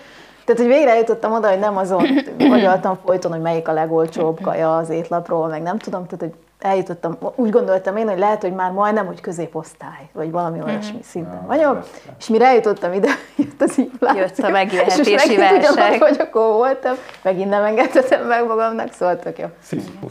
Tehát, hogy végre eljutottam oda, hogy nem azon agyaltam folyton, hogy melyik a legolcsóbb kaja az étlapról, meg nem tudom, tehát, hogy eljutottam, úgy gondoltam én, hogy lehet, hogy már majdnem, hogy középosztály, vagy valami mhm. olyasmi szinten vagyok, és mire eljutottam ide, jött az infláció. Jött a megélhetési és válság. hogy akkor voltam, megint nem engedhetem meg magamnak, szóval tök jó.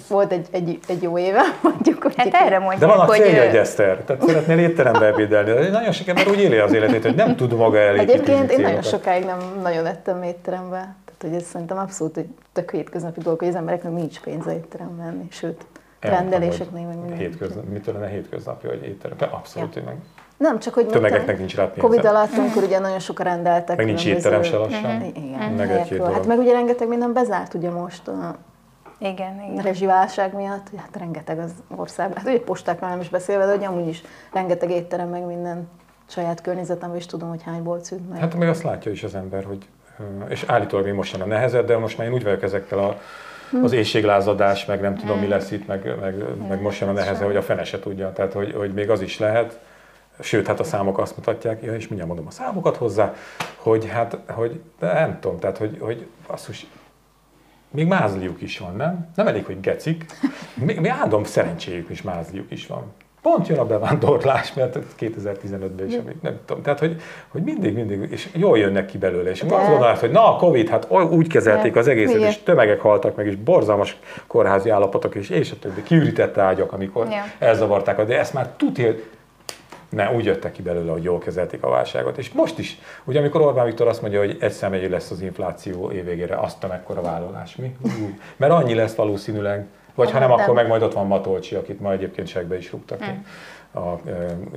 Volt egy, egy, egy jó éve, mondjuk. Hogy hát erre mondjuk, De van a célja egy Eszter, tehát szeretnél étterembe ebédelni. De nagyon sok ember úgy éli az életét, hogy nem tud maga elég. Egyébként én nagyon sokáig nem nagyon ettem étterembe. Tehát, hogy ez szerintem abszolút egy tök hétköznapi dolog, hogy az embereknek nincs pénze étterembe menni, sőt, rendeléseknél, meg minden. Hétköznap, mitől lenne hétköznapi, hogy étterem? Abszolút, ja. meg nem, csak hogy tömegeknek nincs rá pénze. Covid alatt, amikor ugye nagyon sokan rendeltek. Meg nincs étterem se lassan. Igen, meg egy Hát meg ugye rengeteg minden bezárt ugye most a igen, igen. rezsiválság miatt, hát rengeteg az országban. Hát ugye postákról nem is beszélve, de ugye amúgy is rengeteg étterem, meg minden saját környezetemben is tudom, hogy hány bolt szűnt meg. Hát meg azt látja is az ember, hogy és állítólag még most sem a nehezebb, de most már én úgy vagyok ezekkel a. az éjséglázadás, meg nem tudom, mi hm. lesz itt, meg, meg, meg most jön a neheze, hogy a fene se tudja. Tehát, hogy, hogy még az is lehet, sőt, hát a számok azt mutatják, ja, és mindjárt mondom a számokat hozzá, hogy hát, hogy de nem tudom, tehát, hogy, hogy basszus, még mázliuk is van, nem? Nem elég, hogy gecik, még, még áldom szerencséjük is mázliuk is van pont jön a bevándorlás, mert 2015-ben is, amíg nem tudom. Tehát, hogy, hogy mindig, mindig, és jól jönnek ki belőle. És De... azt gondolod, hogy na a Covid, hát úgy kezelték De... az egészet, és tömegek haltak meg, és borzalmas kórházi állapotok, és, és a többi, kiürített ágyak, amikor ja. elzavarták, de ezt már tudja, ne, úgy jöttek ki belőle, hogy jól kezelték a válságot. És most is, ugye amikor Orbán Viktor azt mondja, hogy egy személyű lesz az infláció évvégére, azt a mekkora vállalás, mi? Mert annyi lesz valószínűleg, vagy ha nem, akkor meg majd ott van Matolcsi, akit ma egyébként segbe is rúgtak mm. a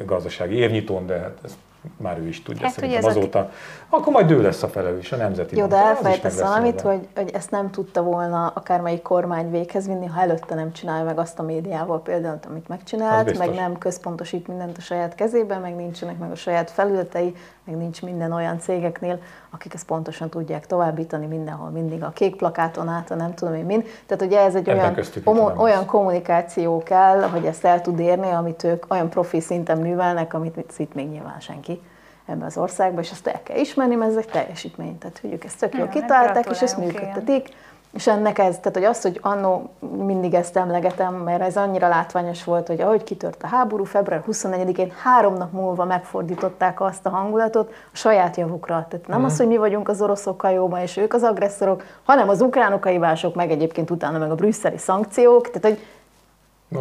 gazdasági évnyitón, de hát ez már ő is tudja hát, szerintem azóta, akkor majd ő lesz a felelős, a nemzeti. Jó, de elfelejtesz valamit, hogy, hogy ezt nem tudta volna akármelyik kormány véghez vinni, ha előtte nem csinálja meg azt a médiával például, amit megcsinált, meg nem központosít mindent a saját kezében, meg nincsenek meg a saját felületei, meg nincs minden olyan cégeknél, akik ezt pontosan tudják továbbítani mindenhol, mindig a kék plakáton át, a nem tudom én mind. Tehát ugye ez egy olyan, olyan kommunikáció kell, hogy ezt el tud érni, amit ők olyan profi szinten művelnek, amit itt még nyilván senki ebbe az országba, és ezt el kell ismerni, mert ez egy teljesítmény. Tehát, hogy ők ezt tök jól kitalálták, és ezt működtetik. Igen. És ennek ez, tehát hogy az, hogy annó mindig ezt emlegetem, mert ez annyira látványos volt, hogy ahogy kitört a háború, február 24-én három nap múlva megfordították azt a hangulatot a saját javukra. Tehát nem mm. az, hogy mi vagyunk az oroszokkal jóban, és ők az agresszorok, hanem az ukránok a meg egyébként utána meg a brüsszeli szankciók. Tehát, hogy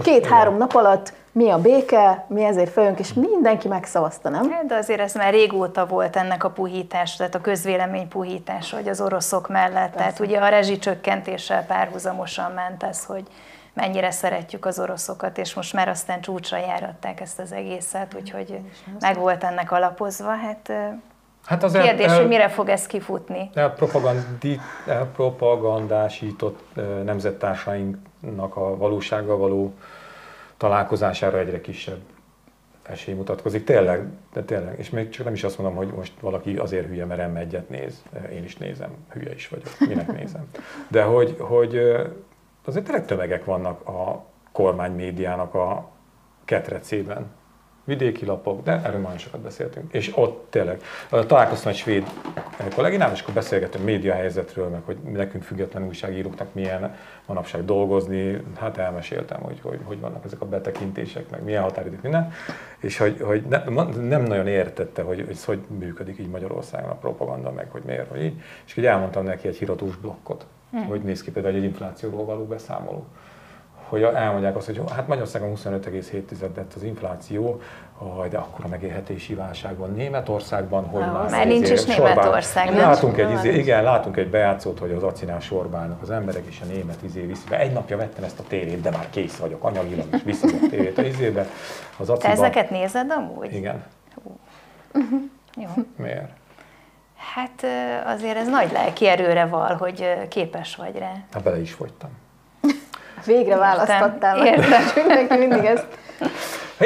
két-három nap alatt mi a béke, mi ezért följönk, és mindenki megszavazta, nem? Hát, de azért ez már régóta volt ennek a puhítás, tehát a közvélemény puhítása, hogy az oroszok mellett, Persze. tehát ugye a rezsicsökkentéssel párhuzamosan ment ez, hogy mennyire szeretjük az oroszokat, és most már aztán csúcsra járatták ezt az egészet, úgyhogy meg volt ennek alapozva. Hát, hát az kérdés, el, el, hogy mire fog ez kifutni? Elpropagandásított nemzettársainknak a valósággal való találkozására egyre kisebb esély mutatkozik. Tényleg, de tényleg. És még csak nem is azt mondom, hogy most valaki azért hülye, mert m egyet néz. Én is nézem, hülye is vagyok, minek nézem. De hogy, hogy azért tényleg tömegek vannak a kormány médiának a ketrecében vidéki lapok, de erről már sokat beszéltünk. És ott tényleg találkoztam egy svéd kolléginál, és akkor beszélgetünk média helyzetről, meg hogy nekünk független újságíróknak milyen manapság dolgozni. Hát elmeséltem, hogy, hogy hogy vannak ezek a betekintések, meg milyen határidők, minden. És hogy, hogy ne, nem nagyon értette, hogy, hogy hogy működik így Magyarországon a propaganda, meg hogy miért, hogy így. És így elmondtam neki egy híradós blokkot, hmm. hogy néz ki például egy inflációról való beszámoló hogy elmondják azt, hogy hát Magyarországon 25,7 lett az infláció, de akkor a megélhetési válság van Németországban, hogy Ah, már már nincs is sorbán- Németország, nem? Látunk egy, izé, igen, látunk egy bejátszót, hogy az acinál sorbálnak az emberek, és a német izé viszi be. Egy napja vettem ezt a tévét, de már kész vagyok, anyagilag is viszi a tévét a izébe. Az Te aciban. ezeket nézed amúgy? Igen. Jó. Miért? Hát azért ez nagy lelki erőre val, hogy képes vagy rá. Hát bele is fogytam. Végre választottál. Értem. Mindenki mindig ezt.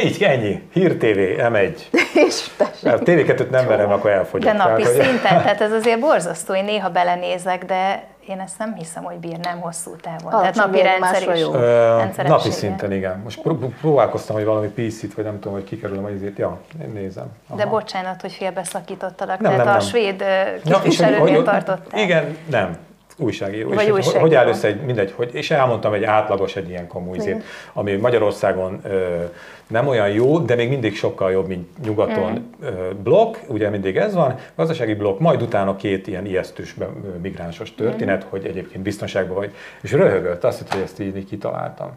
Így, ennyi. Hír TV, M1. És tessék. A TV2-t nem verem, akkor elfogyok. De napi Tehát, hogy- szinten, tehát ez azért borzasztó, én néha belenézek, de én ezt nem hiszem, hogy bírnám hosszú távon. Tehát Alacsony napi rendszer is. jó. Ö, napi szinten, igen. Most pró- próbálkoztam, hogy valami PC-t, vagy nem tudom, hogy kikerülöm a izét. Ja, én nézem. De Aha. bocsánat, hogy félbeszakítottalak, Nem, tehát nem, a nem. svéd Ja, hogy- képviselőnél hogy- tartottál. Igen, nem. Újságíró. Vagy és újságíró. hogy áll össze egy, mindegy, hogy, és elmondtam egy átlagos, egy ilyen komoly izét, ami Magyarországon ö, nem olyan jó, de még mindig sokkal jobb, mint nyugaton Mhm. ö, blokk, ugye mindig ez van, gazdasági blokk, majd utána két ilyen ijesztős migránsos történet, Mhm. hogy egyébként biztonságban vagy, és röhögött, azt hitt, hogy ezt így, kitaláltam.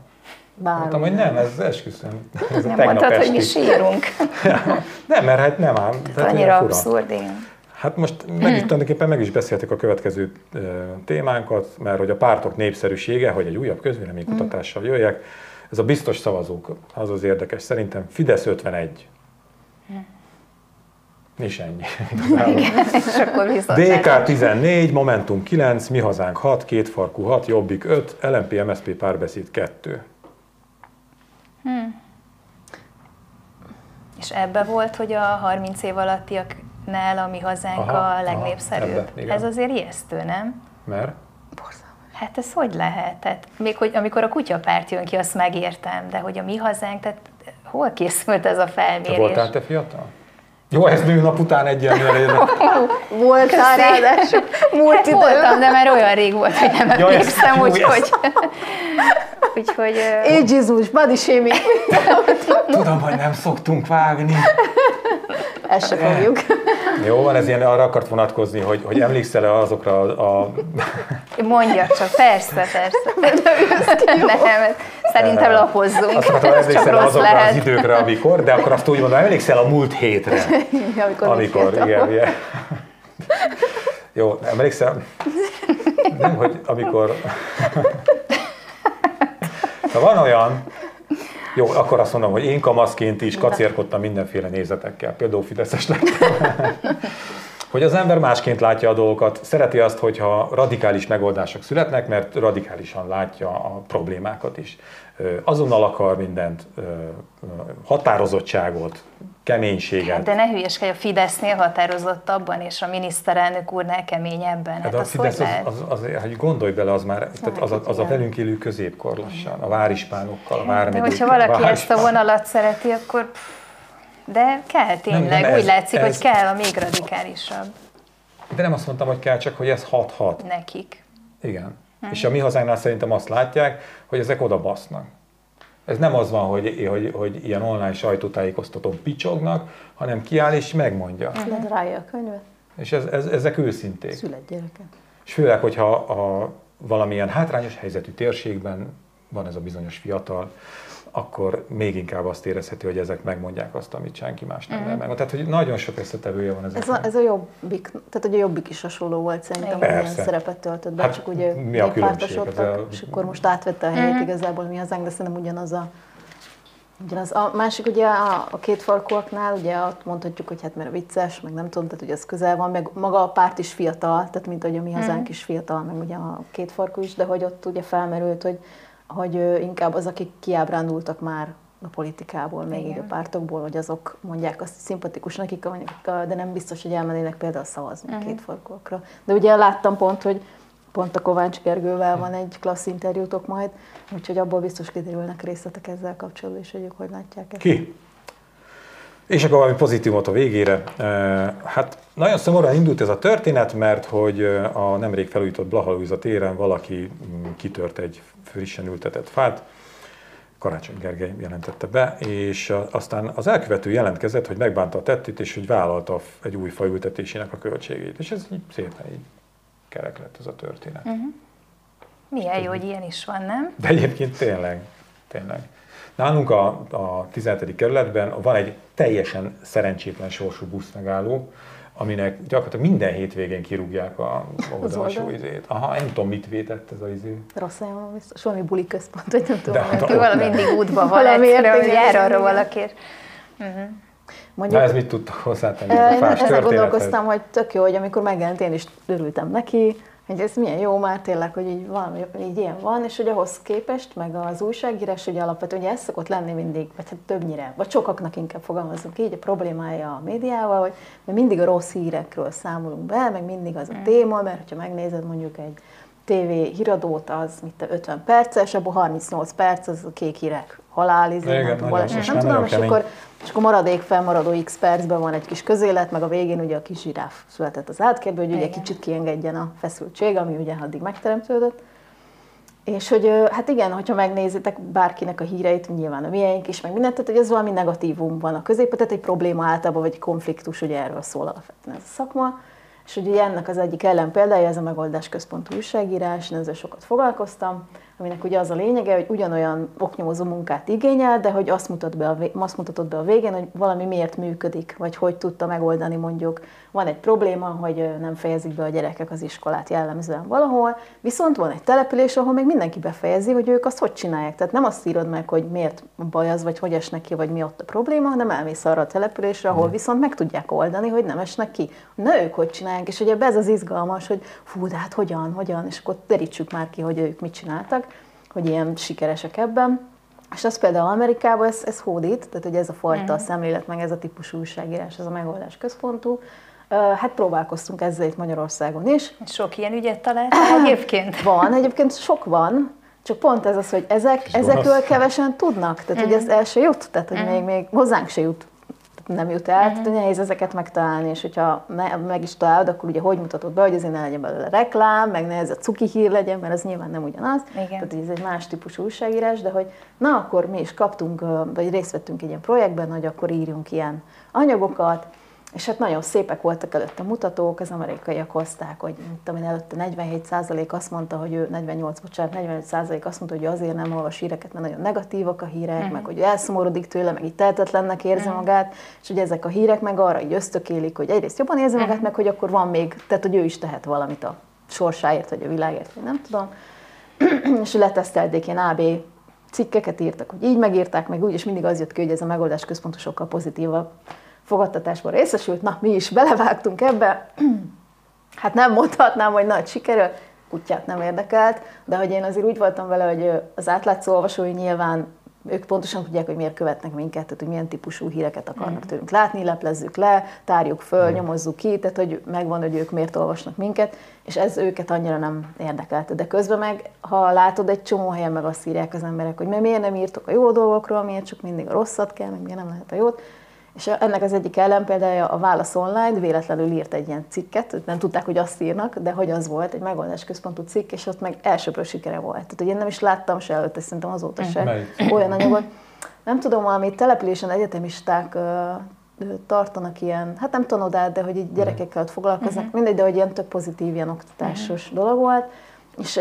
Bár. Mondtam, hogy nem, ez esküszöm. Ez Nem mondtad, hogy mi esti. sírunk. Nem, mert hát nem ám. Tehát Annyira abszurd, igen. Hát most meg is, tulajdonképpen meg is beszéltek a következő témánkat, mert hogy a pártok népszerűsége, hogy egy újabb közvéleménykutatással jöjjek, ez a biztos szavazók, az az érdekes. Szerintem Fidesz 51. És ennyi. És akkor viszont DK 14, Momentum 9, Mi Hazánk 6, Kétfarkú 6, Jobbik 5, LMP MSZP párbeszéd 2. És ebbe volt, hogy a 30 év alattiaknál a mi hazánk Aha, a aha, legnépszerűbb. ebbe, igen. Ez azért ijesztő, nem? Mert? Hát ez hogy lehet? Tehát még hogy amikor a kutyapárt jön ki, azt megértem, de hogy a mi hazánk, tehát hol készült ez a Te felmérés? voltál te fiatal? Jó, ez nőnap után egyenlőre. Voltál ráadásul múlt Hát idő. voltam, de már olyan rég volt, hogy nem Ja, emlékszem, úgyhogy... Úgyhogy... Ageismus, body shaming. Tudom, hogy nem szoktunk vágni. Ezt se fogjuk. Jó van, ez ilyen arra akart vonatkozni, hogy, hogy emlékszel-e azokra a, a Mondja csak, persze, persze. Nem, szerintem lapozzunk. azt akartam, emlékszel azokra az lehet. időkre, amikor, de akkor azt úgy mondom, emlékszel a múlt hétre, Amikor, amikor, igen, igen. Jó, emlékszel? Nem, hogy amikor... Szóval van olyan, jó, akkor azt mondom, hogy én kamaszként is kacérkodtam mindenféle nézetekkel, például Fideszes lettem. hogy az ember másként látja a dolgokat, szereti azt, hogyha radikális megoldások születnek, mert radikálisan látja a problémákat is. Azonnal akar mindent, határozottságot, keménységet. Hát De ne hülyeskedj, a Fidesznél határozottabban, és a miniszterelnök úrnál keményebben. Hát Hát a az Fidesz, az, lehet? az, az, hogy gondolj bele, az már, tehát az, a, az a velünk élő középkor lassan, a várispánokkal, a De vármegyék. hogyha valaki ezt a vonalat szereti, akkor... De kell tényleg, nem, úgy ez- látszik, ez- hogy kell a még radikálisabb De nem azt mondtam, hogy kell, csak hogy ez hat-hat. nekik. Igen. És a mi hazánknál szerintem azt látják, hogy ezek oda basznak. Ez nem az van, hogy, hogy, hogy ilyen online sajtótájékoztatón picsognak, hanem kiáll és megmondja. Ledarálja a könyvet, És ez, ez, ezek őszinték. szület gyereket. És főleg, hogyha a valamilyen hátrányos helyzetű térségben van ez a bizonyos fiatal, akkor még inkább azt érezheti, hogy ezek megmondják azt, amit senki más nem uh-huh. meg. Tehát, hogy nagyon sok összetevője van Ez ezeknek. a, ez a jobbik, tehát hogy a jobbik is hasonló volt szerintem, hogy Persze. ilyen szerepet töltött be, Hát csak ugye mi a néppártosodtak, Ez a- és akkor most átvette a helyét igazából mi hazánk, de szerintem ugyanaz a Ugyanaz. A másik ugye a, a két farkúaknál, ugye ott mondhatjuk, hogy hát mert vicces, meg nem tudom, tehát hogy ez közel van, meg maga a párt is fiatal, tehát mint hogy a mi hazánk is fiatal, meg ugye a két farkú is, de hogy ott ugye felmerült, hogy, hogy inkább az, akik kiábrándultak már a politikából, még így a Igen. pártokból, hogy azok mondják azt, hogy szimpatikus nekik, de nem biztos, hogy elmennének például szavazni a két farkúakra. De ugye láttam pont, hogy pont a Kovács Gergővel van egy klassz interjútok majd, úgyhogy abból biztos kiderülnek részletek ezzel kapcsolatban, és hogy ők hogy látják ezt. Ki? És akkor valami pozitívot a végére. Hát nagyon szomorúan indult ez a történet, mert hogy a nemrég felújított Blahalújza téren valaki mm, kitört egy frissen ültetett fát, Karácsony Gergely jelentette be, és aztán az elkövető jelentkezett, hogy megbánta a tettét, és hogy vállalta egy új fa ültetésének a költségét. És ez így szépen így kerek lett ez a történet. Milyen jó, hogy ilyen is van, nem? De egyébként tényleg. tényleg. Nálunk a, a 17. kerületben van egy teljesen szerencsétlen sorsú buszmegálló, aminek gyakorlatilag minden hétvégén kirúgják a oldalsó izét. Aha, nem tudom, mit vétett ez az izé. Rossz helyen biztos, valami buli központ, vagy nem tudom. De, De, de Ő valami mindig útban van, Valami egyszerűen, hogy jár arra igen. valaki. Na ez mit tudtak hozzátenni? Én a fás ezen gondolkoztam, hogy tök jó, hogy amikor megjelent, én is örültem neki, hogy ez milyen jó már tényleg, hogy így valami, így ilyen van, és hogy ahhoz képest, meg az újságírás ugye alapvetően ugye ez szokott lenni mindig, vagy hát többnyire, vagy sokaknak inkább fogalmazunk így, a problémája a médiával, hogy mi mindig a rossz hírekről számolunk be, meg mindig az a téma, mert hogyha megnézed mondjuk egy TV híradót, az mit a 50 perces, abból 38 perc, az a kék hírek, halál, izé, Igen, nem tudom, nagyon, baleset, nem tudom, és akkor és akkor maradék felmaradó x percben van egy kis közélet, meg a végén ugye a kis zsiráf született az átkérből, hogy ugye Igen. kicsit kiengedjen a feszültség, ami ugye addig megteremtődött. És hogy hát igen, hogyha megnézitek bárkinek a híreit, nyilván a miénk is, meg mindent, tehát hogy ez valami negatívum van a középen, tehát egy probléma általában, vagy egy konfliktus, ugye erről szól alapvetően ez a szakma. És ugye ennek az egyik ellenpéldája ez a megoldás központú újságírás, én ezzel sokat foglalkoztam, aminek ugye az a lényege, hogy ugyanolyan oknyomozó munkát igényel, de hogy azt, mutat be a, azt mutatott be a végén, hogy valami miért működik, vagy hogy tudta megoldani mondjuk. Van egy probléma, hogy nem fejezik be a gyerekek az iskolát jellemzően valahol, viszont van egy település, ahol még mindenki befejezi, hogy ők azt hogy csinálják. Tehát nem azt írod meg, hogy miért baj az, vagy hogy esnek ki, vagy mi ott a probléma, hanem elmész arra a településre, ahol viszont meg tudják oldani, hogy nem esnek ki. Na ők hogy csinálják, és ugye ez az izgalmas, hogy fú, de hát hogyan, hogyan, és akkor terítsük már ki, hogy ők mit csináltak, hogy ilyen sikeresek ebben. És az például Amerikában ez, ez hódít, tehát hogy ez a fajta Mhm. szemlélet, meg ez a típusú újságírás, ez a megoldás központú. Hát próbálkoztunk ezzel itt Magyarországon is. Sok ilyen ügyet találtál egyébként? Van, egyébként sok van, csak pont ez az, hogy ezek, ezekről kevesen tudnak, tehát hogy ez el se jut, tehát hogy még, még hozzánk se jut, tehát nem jut el, tehát hogy nehéz ezeket megtalálni, és hogyha me, meg is találod, akkor ugye hogy mutatod be, hogy azért ne legyen belőle reklám, meg ne ez a cuki hír legyen, mert ez nyilván nem ugyanaz, Igen. tehát hogy ez egy más típusú újságírás, de hogy na akkor mi is kaptunk, vagy részt vettünk egy ilyen projektben, hogy akkor írjunk ilyen anyagokat, és hát nagyon szépek voltak előtte a mutatók, az amerikaiak hozták, hogy mit tudom én, előtte 47% azt mondta, hogy ő, 48, bocsánat, 45% azt mondta, hogy ő azért nem olvas híreket, mert nagyon negatívak a hírek, Mhm. meg hogy elszomorodik tőle, meg így tehetetlennek érzi magát, és hogy ezek a hírek meg arra így ösztökélik, hogy egyrészt jobban érzi magát, meg hogy akkor van még, tehát hogy ő is tehet valamit a sorsáért, vagy a világért, vagy nem tudom. és letesztelték ilyen AB cikkeket írtak, hogy így megírták, meg úgy, és mindig az jött ki, hogy ez a megoldás központú sokkal pozitívabb fogadtatásban részesült. Na, mi is belevágtunk ebbe. Hát nem mondhatnám, hogy nagy sikerül, kutyát nem érdekelt, de hogy én azért úgy voltam vele, hogy az átlátszó olvasói nyilván ők pontosan tudják, hogy miért követnek minket, tehát hogy milyen típusú híreket akarnak tőlünk látni, leplezzük le, tárjuk föl, nyomozzuk ki, tehát hogy megvan, hogy ők miért olvasnak minket, és ez őket annyira nem érdekelte. De közben meg, ha látod egy csomó helyen, meg azt írják az emberek, hogy miért nem írtok a jó dolgokról, miért csak mindig a rosszat kell, meg miért nem lehet a jót. És ennek az egyik ellenpéldája a Válasz Online véletlenül írt egy ilyen cikket, nem tudták, hogy azt írnak, de hogy az volt, egy megoldás központú cikk, és ott meg elsőbről sikere volt. Tehát, hogy én nem is láttam se előtte, szerintem azóta se Melyik? olyan anyagot. Nem tudom, valami településen egyetemisták tartanak ilyen, hát nem tanodát, de hogy így gyerekekkel ott foglalkoznak, mindegy, de hogy ilyen tök pozitív, ilyen oktatásos dolog volt, és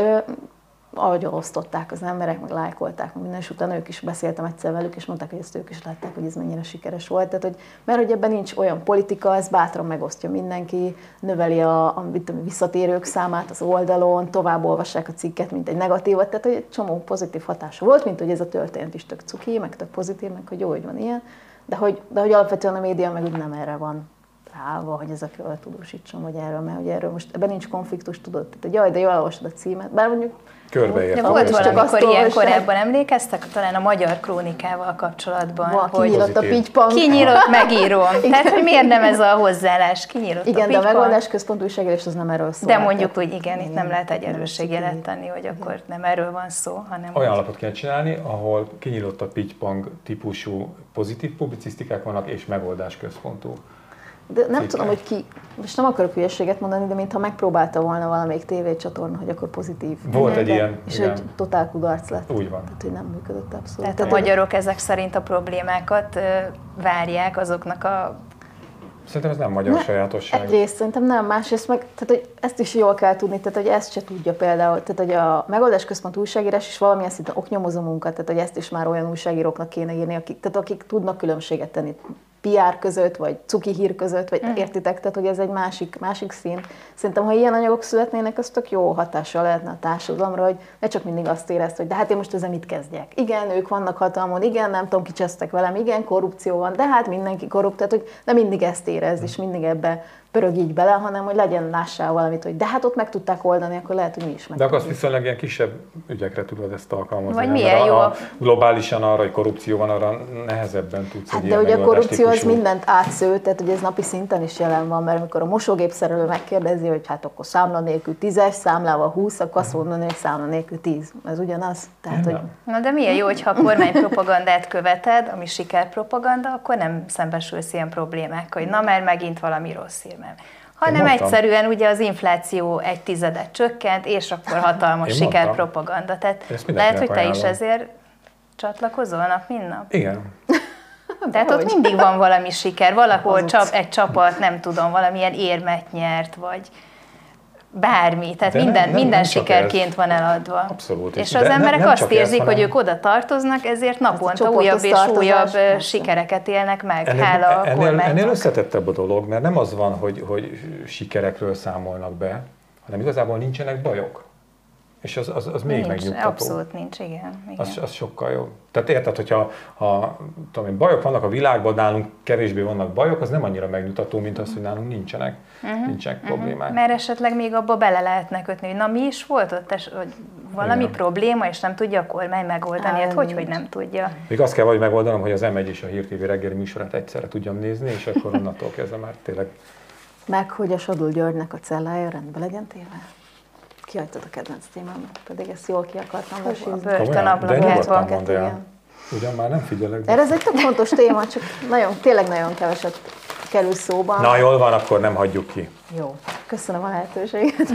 ö, ahogy osztották az emberek, meg lájkolták, meg minden, és utána ők is beszéltem egyszer velük, és mondták, hogy ezt ők is látták, hogy ez mennyire sikeres volt. Tehát, hogy, mert hogy ebben nincs olyan politika, ez bátran megosztja mindenki, növeli a, a visszatérők számát az oldalon, tovább olvassák a cikket, mint egy negatívat, tehát hogy egy csomó pozitív hatása volt, mint hogy ez a történet is tök cuki, meg tök pozitív, meg hogy jó, hogy van ilyen, de hogy, de hogy alapvetően a média meg úgy nem erre van ráva, hogy ezekről tudósítson, vagy erről, mert hogy erről most ebben nincs konfliktus, tudod, tehát hogy jaj, de jól olvasod a címet, bár mondjuk Körbeért. De Ja, volt valamikor ilyen olvassák. korábban, emlékeztek? Talán a magyar krónikával kapcsolatban, van, hogy kinyílott a pitypang. kinyílott, megírom. Tehát, hogy miért nem ez a hozzáállás, kinyílott Igen, a de a pitypang. megoldás központú újságírás az nem erről szól. De mondjuk, hogy igen, itt nem lehet egyenlőségjelet tenni, hogy akkor nem erről van szó, hanem Olyan hogy- alapot kell csinálni, ahol kinyílott a pitpang típusú pozitív publicisztikák vannak, és megoldás központú. De nem cikkek. tudom, hogy ki, most nem akarok hülyeséget mondani, de mintha megpróbálta volna valamelyik tévécsatorna, hogy akkor pozitív. Volt egy ilyen, És igen. hogy totál kudarc lett. Úgy van. Tehát, hogy nem működött abszolút. Tehát a magyarok ezek szerint a problémákat ö, várják azoknak a Szerintem ez nem magyar Ne, sajátosság. Egyrészt szerintem nem, másrészt meg, tehát, hogy ezt is jól kell tudni, tehát hogy ezt se tudja például, tehát hogy a megoldás központ újságírás is valamilyen szinten oknyomozó munka, tehát hogy ezt is már olyan újságíróknak kéne írni, akik, tehát akik tudnak különbséget tenni PR között, vagy cuki hír között, vagy mm. értitek, tehát hogy ez egy másik, másik szín. Szerintem, ha ilyen anyagok születnének, az tök jó hatással lehetne a társadalomra, hogy ne csak mindig azt érezt, hogy de hát én most ezzel mit kezdjek. Igen, ők vannak hatalmon, igen, nem tudom, kicsesztek velem, igen, korrupció van, de hát mindenki korrupt, tehát hogy nem mindig ezt érez, és mindig ebbe pörög így bele, hanem hogy legyen lássál valamit, hogy de hát ott meg tudták oldani, akkor lehet, hogy mi is meg. De akkor azt viszonylag ilyen kisebb ügyekre tudod ezt alkalmazni. Vagy milyen jó a, globálisan arra, hogy korrupció van, arra nehezebben tudsz Hát egy de ugye a korrupció az mindent átsző, tehát ugye ez napi szinten is jelen van, mert amikor a mosógépszerelő megkérdezi, hogy hát akkor számla nélkül 10-es, számlával 20, akkor azt mondani, hogy számla nélkül 10. Ez ugyanaz. Tehát, hogy Nem. Na de milyen jó, hogyha a kormánypropagandát követed, ami sikerpropaganda, akkor nem szembesülsz ilyen problémákkal, hogy na mert megint valami rossz hír, mert hanem egyszerűen ugye az infláció egy tizedet csökkent, és akkor hatalmas Én sikerpropaganda. Tehát lehet, hogy te is ajánlom. ezért csatlakozol nap, mint nap. Igen. Tehát ott mindig van valami siker, valahol csap, egy csapat, nem tudom, valamilyen érmet nyert, vagy bármi. Tehát De nem- minden, nem- minden nem sikerként ez. van eladva. Abszolút. És És az de nem- emberek nem azt csak ez, érzik, hogy ők oda tartoznak, ezért naponta újabb és újabb ö, persze. sikereket élnek meg, Ennél, hála a ennél, ennél összetettebb a dolog, mert nem az van, hogy, hogy sikerekről számolnak be, hanem igazából nincsenek bajok. És az, az, az még Nincs, megnyugtató. abszolút nincs, igen. igen. Az, az sokkal jobb. Tehát érted, hogyha ha, tudom én, bajok vannak a világban, nálunk kevésbé vannak bajok, az nem annyira megnyugtató, mint az, hogy nálunk nincsenek, uh-huh, nincsenek uh-huh. problémák. Mert esetleg még abba bele lehetne kötni, hogy na mi is volt ott, es- hogy valami Igen. probléma, és nem tudja a kormány megoldani. Hát hogy, hogy nem tudja? Még azt kell vagy megoldanom, hogy az M1 és a Hír TV reggeli műsorát egyszerre tudjam nézni, és akkor onnantól kezdve már tényleg meg, hogy a Sadul Györgynek a cellája rendbe legyen téve. Kihagytad a kedvenc témám, pedig ezt jól ki akartam A mondd el. igen. Ugyan már nem figyelek. de- Erre ez egy tök fontos téma, csak nagyon, tényleg nagyon keveset kerül szóba. Na jól van, akkor nem hagyjuk ki. Jó, köszönöm a lehetőséget.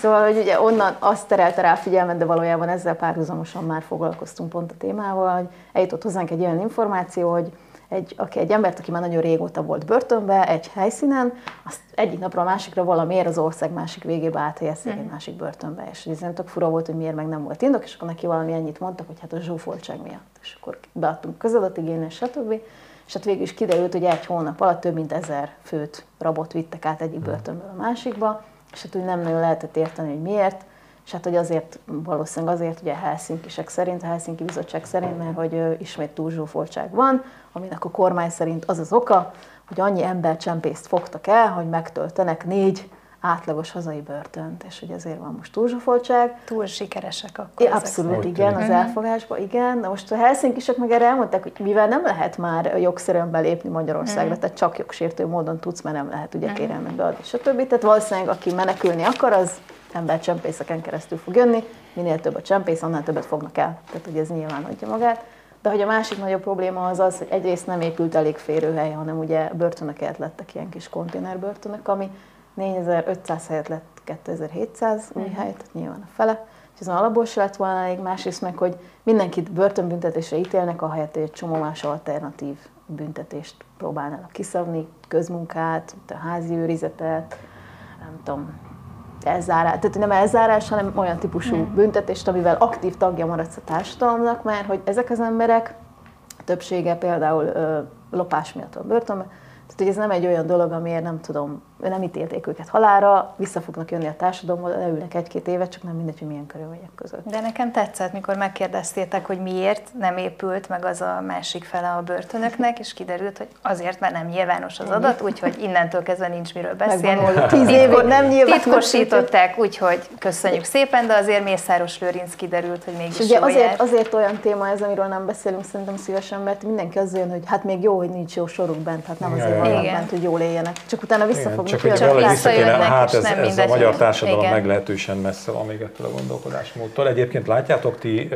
Szóval, hogy ugye onnan azt terelte rá a figyelmet, de valójában ezzel párhuzamosan már foglalkoztunk pont a témával, hogy eljutott hozzánk egy olyan információ, hogy egy, aki, egy embert, aki már nagyon régóta volt börtönbe, egy helyszínen, azt egyik napról a másikra valamiért az ország másik végébe áthelyezték egy másik börtönbe. És ez nem tök fura volt, hogy miért meg nem volt indok, és akkor neki valami ennyit mondtak, hogy hát a zsúfoltság miatt. És akkor beadtunk közadatigényes, stb. És hát végül is kiderült, hogy egy hónap alatt több mint ezer főt, rabot vittek át egyik börtönből a másikba, és hát úgy nem nagyon lehetett érteni, hogy miért. És hát, hogy azért, valószínűleg azért, ugye a Helsinkisek szerint, a Helsinki Bizottság szerint, mert hogy ismét túlzsúfoltság van, aminek a kormány szerint az az oka, hogy annyi embercsempészt fogtak el, hogy megtöltenek négy átlagos hazai börtönt, és hogy ezért van most túlzsúfoltság. Túl sikeresek akkor É, ezek abszolút, igen, az elfogásban, igen. De most a helsinkisek meg erre elmondták, hogy mivel nem lehet már jogszerűen belépni Magyarországra, tehát csak jogsértő módon tudsz, mert nem lehet ugye kérelmet beadni, stb. Tehát valószínűleg, aki menekülni akar, az embercsempészeken keresztül fog jönni, minél több a csempész, annál többet fognak el. Tehát, hogy ez nyilván adja magát. De hogy a másik nagyobb probléma az az, hogy egyrészt nem épült elég férőhely, hanem ugye börtönök lettek ilyen kis konténerbörtönök, ami 4500 helyett lett 2700 új hely, tehát nyilván a fele. És ez már alapból se lett volna elég, másrészt meg, hogy mindenkit börtönbüntetésre ítélnek, ahelyett hogy egy csomó más alternatív büntetést próbálnának kiszabni, közmunkát, a házi őrizetet, nem tudom, elzárás, tehát nem elzárás, hanem olyan típusú Hmm. büntetést, amivel aktív tagja maradsz a társadalomnak, mert hogy ezek az emberek, többsége például ö, lopás miatt van börtönben, tehát hogy ez nem egy olyan dolog, amiért nem tudom, nem ítélték őket halára, vissza fognak jönni a társadalomba, leülnek egy-két évet, csak nem mindegy, hogy milyen körülmények között. De nekem tetszett, mikor megkérdeztétek, hogy miért nem épült meg az a másik fele a börtönöknek, és kiderült, hogy azért, mert nem nyilvános az adat, úgyhogy innentől kezdve nincs miről beszélni. Tíz évig nem nyilvános. Titkosították, úgyhogy köszönjük szépen, de azért Mészáros Lőrinc kiderült, hogy mégis És ugye azért, jár. azért olyan téma ez, amiről nem beszélünk szerintem szívesen, mert mindenki az jön, hogy hát még jó, hogy nincs jó soruk bent, hát nem azért Igen. bent, hogy jól éljenek. Csak utána vissza csak hogy jönni. valahogy Csak vissza kéne, visszajönnek, hát ez, ez a magyar társadalom igen. meglehetősen messze van még ettől a gondolkodásmódtól. Egyébként látjátok, ti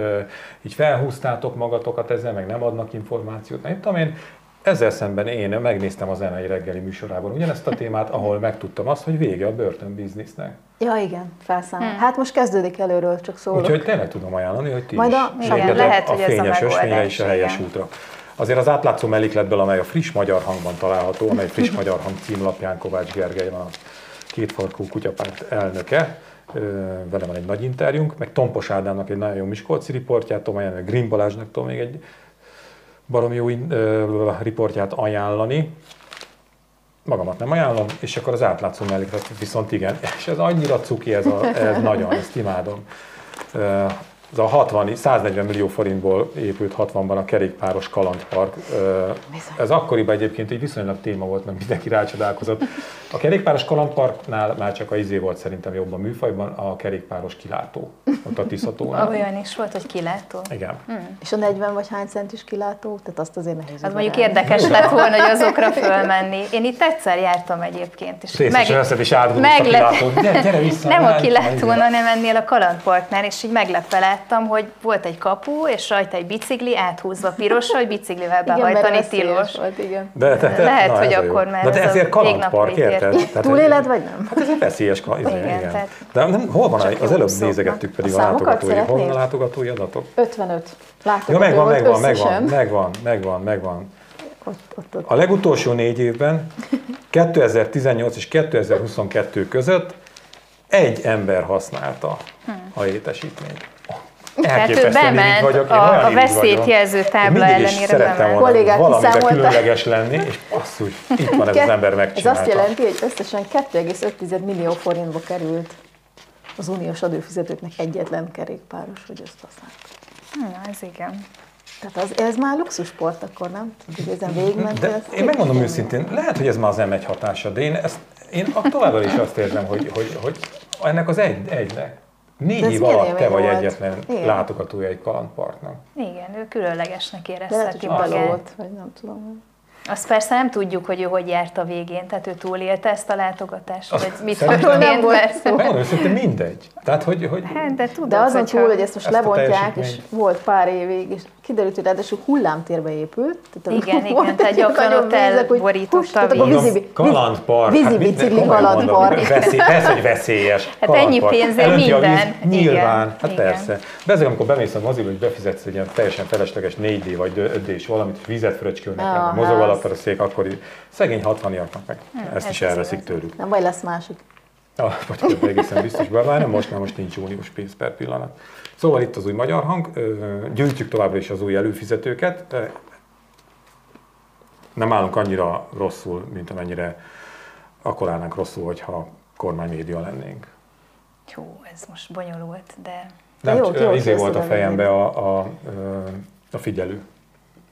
így felhúztátok magatokat ezzel, meg nem adnak információt. Nem tudom én, ezzel szemben én megnéztem az M1 reggeli műsorában ugyanezt a témát, ahol megtudtam azt, hogy vége a börtönbiznisznek. Ja, igen, felszámol. Hát most kezdődik előről, csak szólok. Úgyhogy tényleg tudom ajánlani, hogy ti Majd is a- igen, lépjetek lehet, a hogy ez a fényes ösvényre és a helyes igen. útra. Azért az átlátszó mellékletből, amely a friss magyar hangban található, amely friss magyar hang címlapján Kovács Gergely van a kétfarkú kutyapárt elnöke, vele van egy nagy interjúnk, meg Tompos Ádámnak egy nagyon jó Miskolci riportját, meg Green Balázsnak még egy baromi jó riportját ajánlani. Magamat nem ajánlom, és akkor az átlátszó melléklet viszont igen. És ez annyira cuki, ez, a, ez nagyon, ezt imádom ez a 60, 140 millió forintból épült 60-ban a kerékpáros kalandpark. Ez akkoriban egyébként egy viszonylag téma volt, mert mindenki rácsodálkozott. A kerékpáros kalandparknál már csak a izé volt szerintem jobban műfajban, a kerékpáros kilátó, ott a Tiszatónál. Olyan is volt, hogy kilátó? Igen. Hmm. És a 40 vagy hány centis kilátó? Tehát azt azért nehéz. Az mondjuk érdekes lett volna, hogy azokra fölmenni. Én itt egyszer jártam egyébként. És meg, is meglep... a Gyere, gyere vissza. Nem a kilátón, hanem ennél a kalandparknál, és így meglepve láttam, hogy volt egy kapu, és rajta egy bicikli áthúzva pirosra, hogy biciklivel behajtani tilos. Volt, igen. De, de, de, Lehet, na, hogy akkor már Na, de ezért kalandpark, érted? Túléled, vagy nem? Hát ez egy veszélyes kalandpark, igen. igen. Tehát de nem, hol van, az előbb nézegettük pedig a, a látogatói, hol van a látogatói adatok? 55 látogató ja, megvan, megvan, megvan, megvan, megvan, megvan. Ott, ott, ott. A legutolsó négy évben, 2018 és 2022 között egy ember használta a létesítményt. Tehát ő bement vagyok, a, a veszélyt jelző tábla ellenére bement. volna Kollégák valamiben különleges lenni, és basszus, itt van ez az ember megcsinálta. Ez azt jelenti, hogy összesen 2,5 millió forintba került az uniós adófizetőknek egyetlen kerékpáros, hogy ezt használta. Na, ez igen. Tehát az, ez már luxusport akkor, nem? Hogy ezen végigment. De én megmondom őszintén, lehet, hogy ez már az M1 hatása, de én, ezt, én továbbra is azt érzem, hogy, hogy, hogy ennek az egy, egynek Négy év alatt te vagy volt. egyetlen Igen. látogatója egy kalandparknak. Igen, ő különlegesnek érezheti magát. vagy nem tudom. Azt persze nem tudjuk, hogy ő hogy járt a végén, tehát ő túlélte ezt a látogatást, Azt vagy mit történt, nem volt szó. Megmondom, hogy mindegy. Tehát, hogy, hogy... Hát, de, tudod, de azon túl, hogy ezt most ezt lebontják, és volt pár évig, és kiderült, hogy ráadásul hullámtérbe épült. Tehát igen, igen, tehát gyakran ott elborította a víz. Kalandpark. Vízi hát bicikli kalandpark. Persze, hogy veszélyes. Hát ennyi pénzért minden. Nyilván, hát persze. De ezért, amikor bemész a moziba, hogy befizetsz egy ilyen teljesen felesleges 4D vagy 5D-s valamit, vizet fröcskölnek, mozog alatt a szék, akkor szegény 60-iaknak meg ezt is elveszik tőlük. Nem baj, lesz másik. Ah, vagy egészen biztos, bár nem most, nem most nincs uniós pénz per pillanat. Szóval itt az új magyar hang, gyűjtjük továbbra is az új előfizetőket, nem állunk annyira rosszul, mint amennyire akkor állnánk rosszul, hogyha kormánymédia lennénk. Jó, ez most bonyolult, de... Nem, jó, jó, izé volt a fejembe a, a, a figyelő,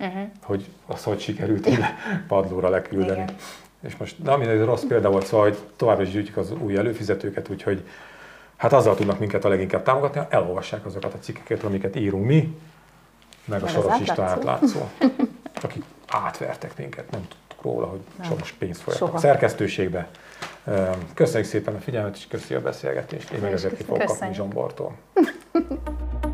uh-huh. hogy az hogy sikerült ide padlóra leküldeni. Igen. És most, de ami egy rossz példa volt, szóval, hogy továbbra is gyűjtjük az új előfizetőket, úgyhogy hát azzal tudnak minket a leginkább támogatni, ha elolvassák azokat a cikkeket, amiket írunk mi, meg a Soros István átlátszó, akik átvertek minket, nem tudtuk róla, hogy nem. Soros pénzt folytak a szerkesztőségbe. Köszönjük szépen a figyelmet, és köszi a beszélgetést. Én meg ezért ki fogok kapni Zsombortól.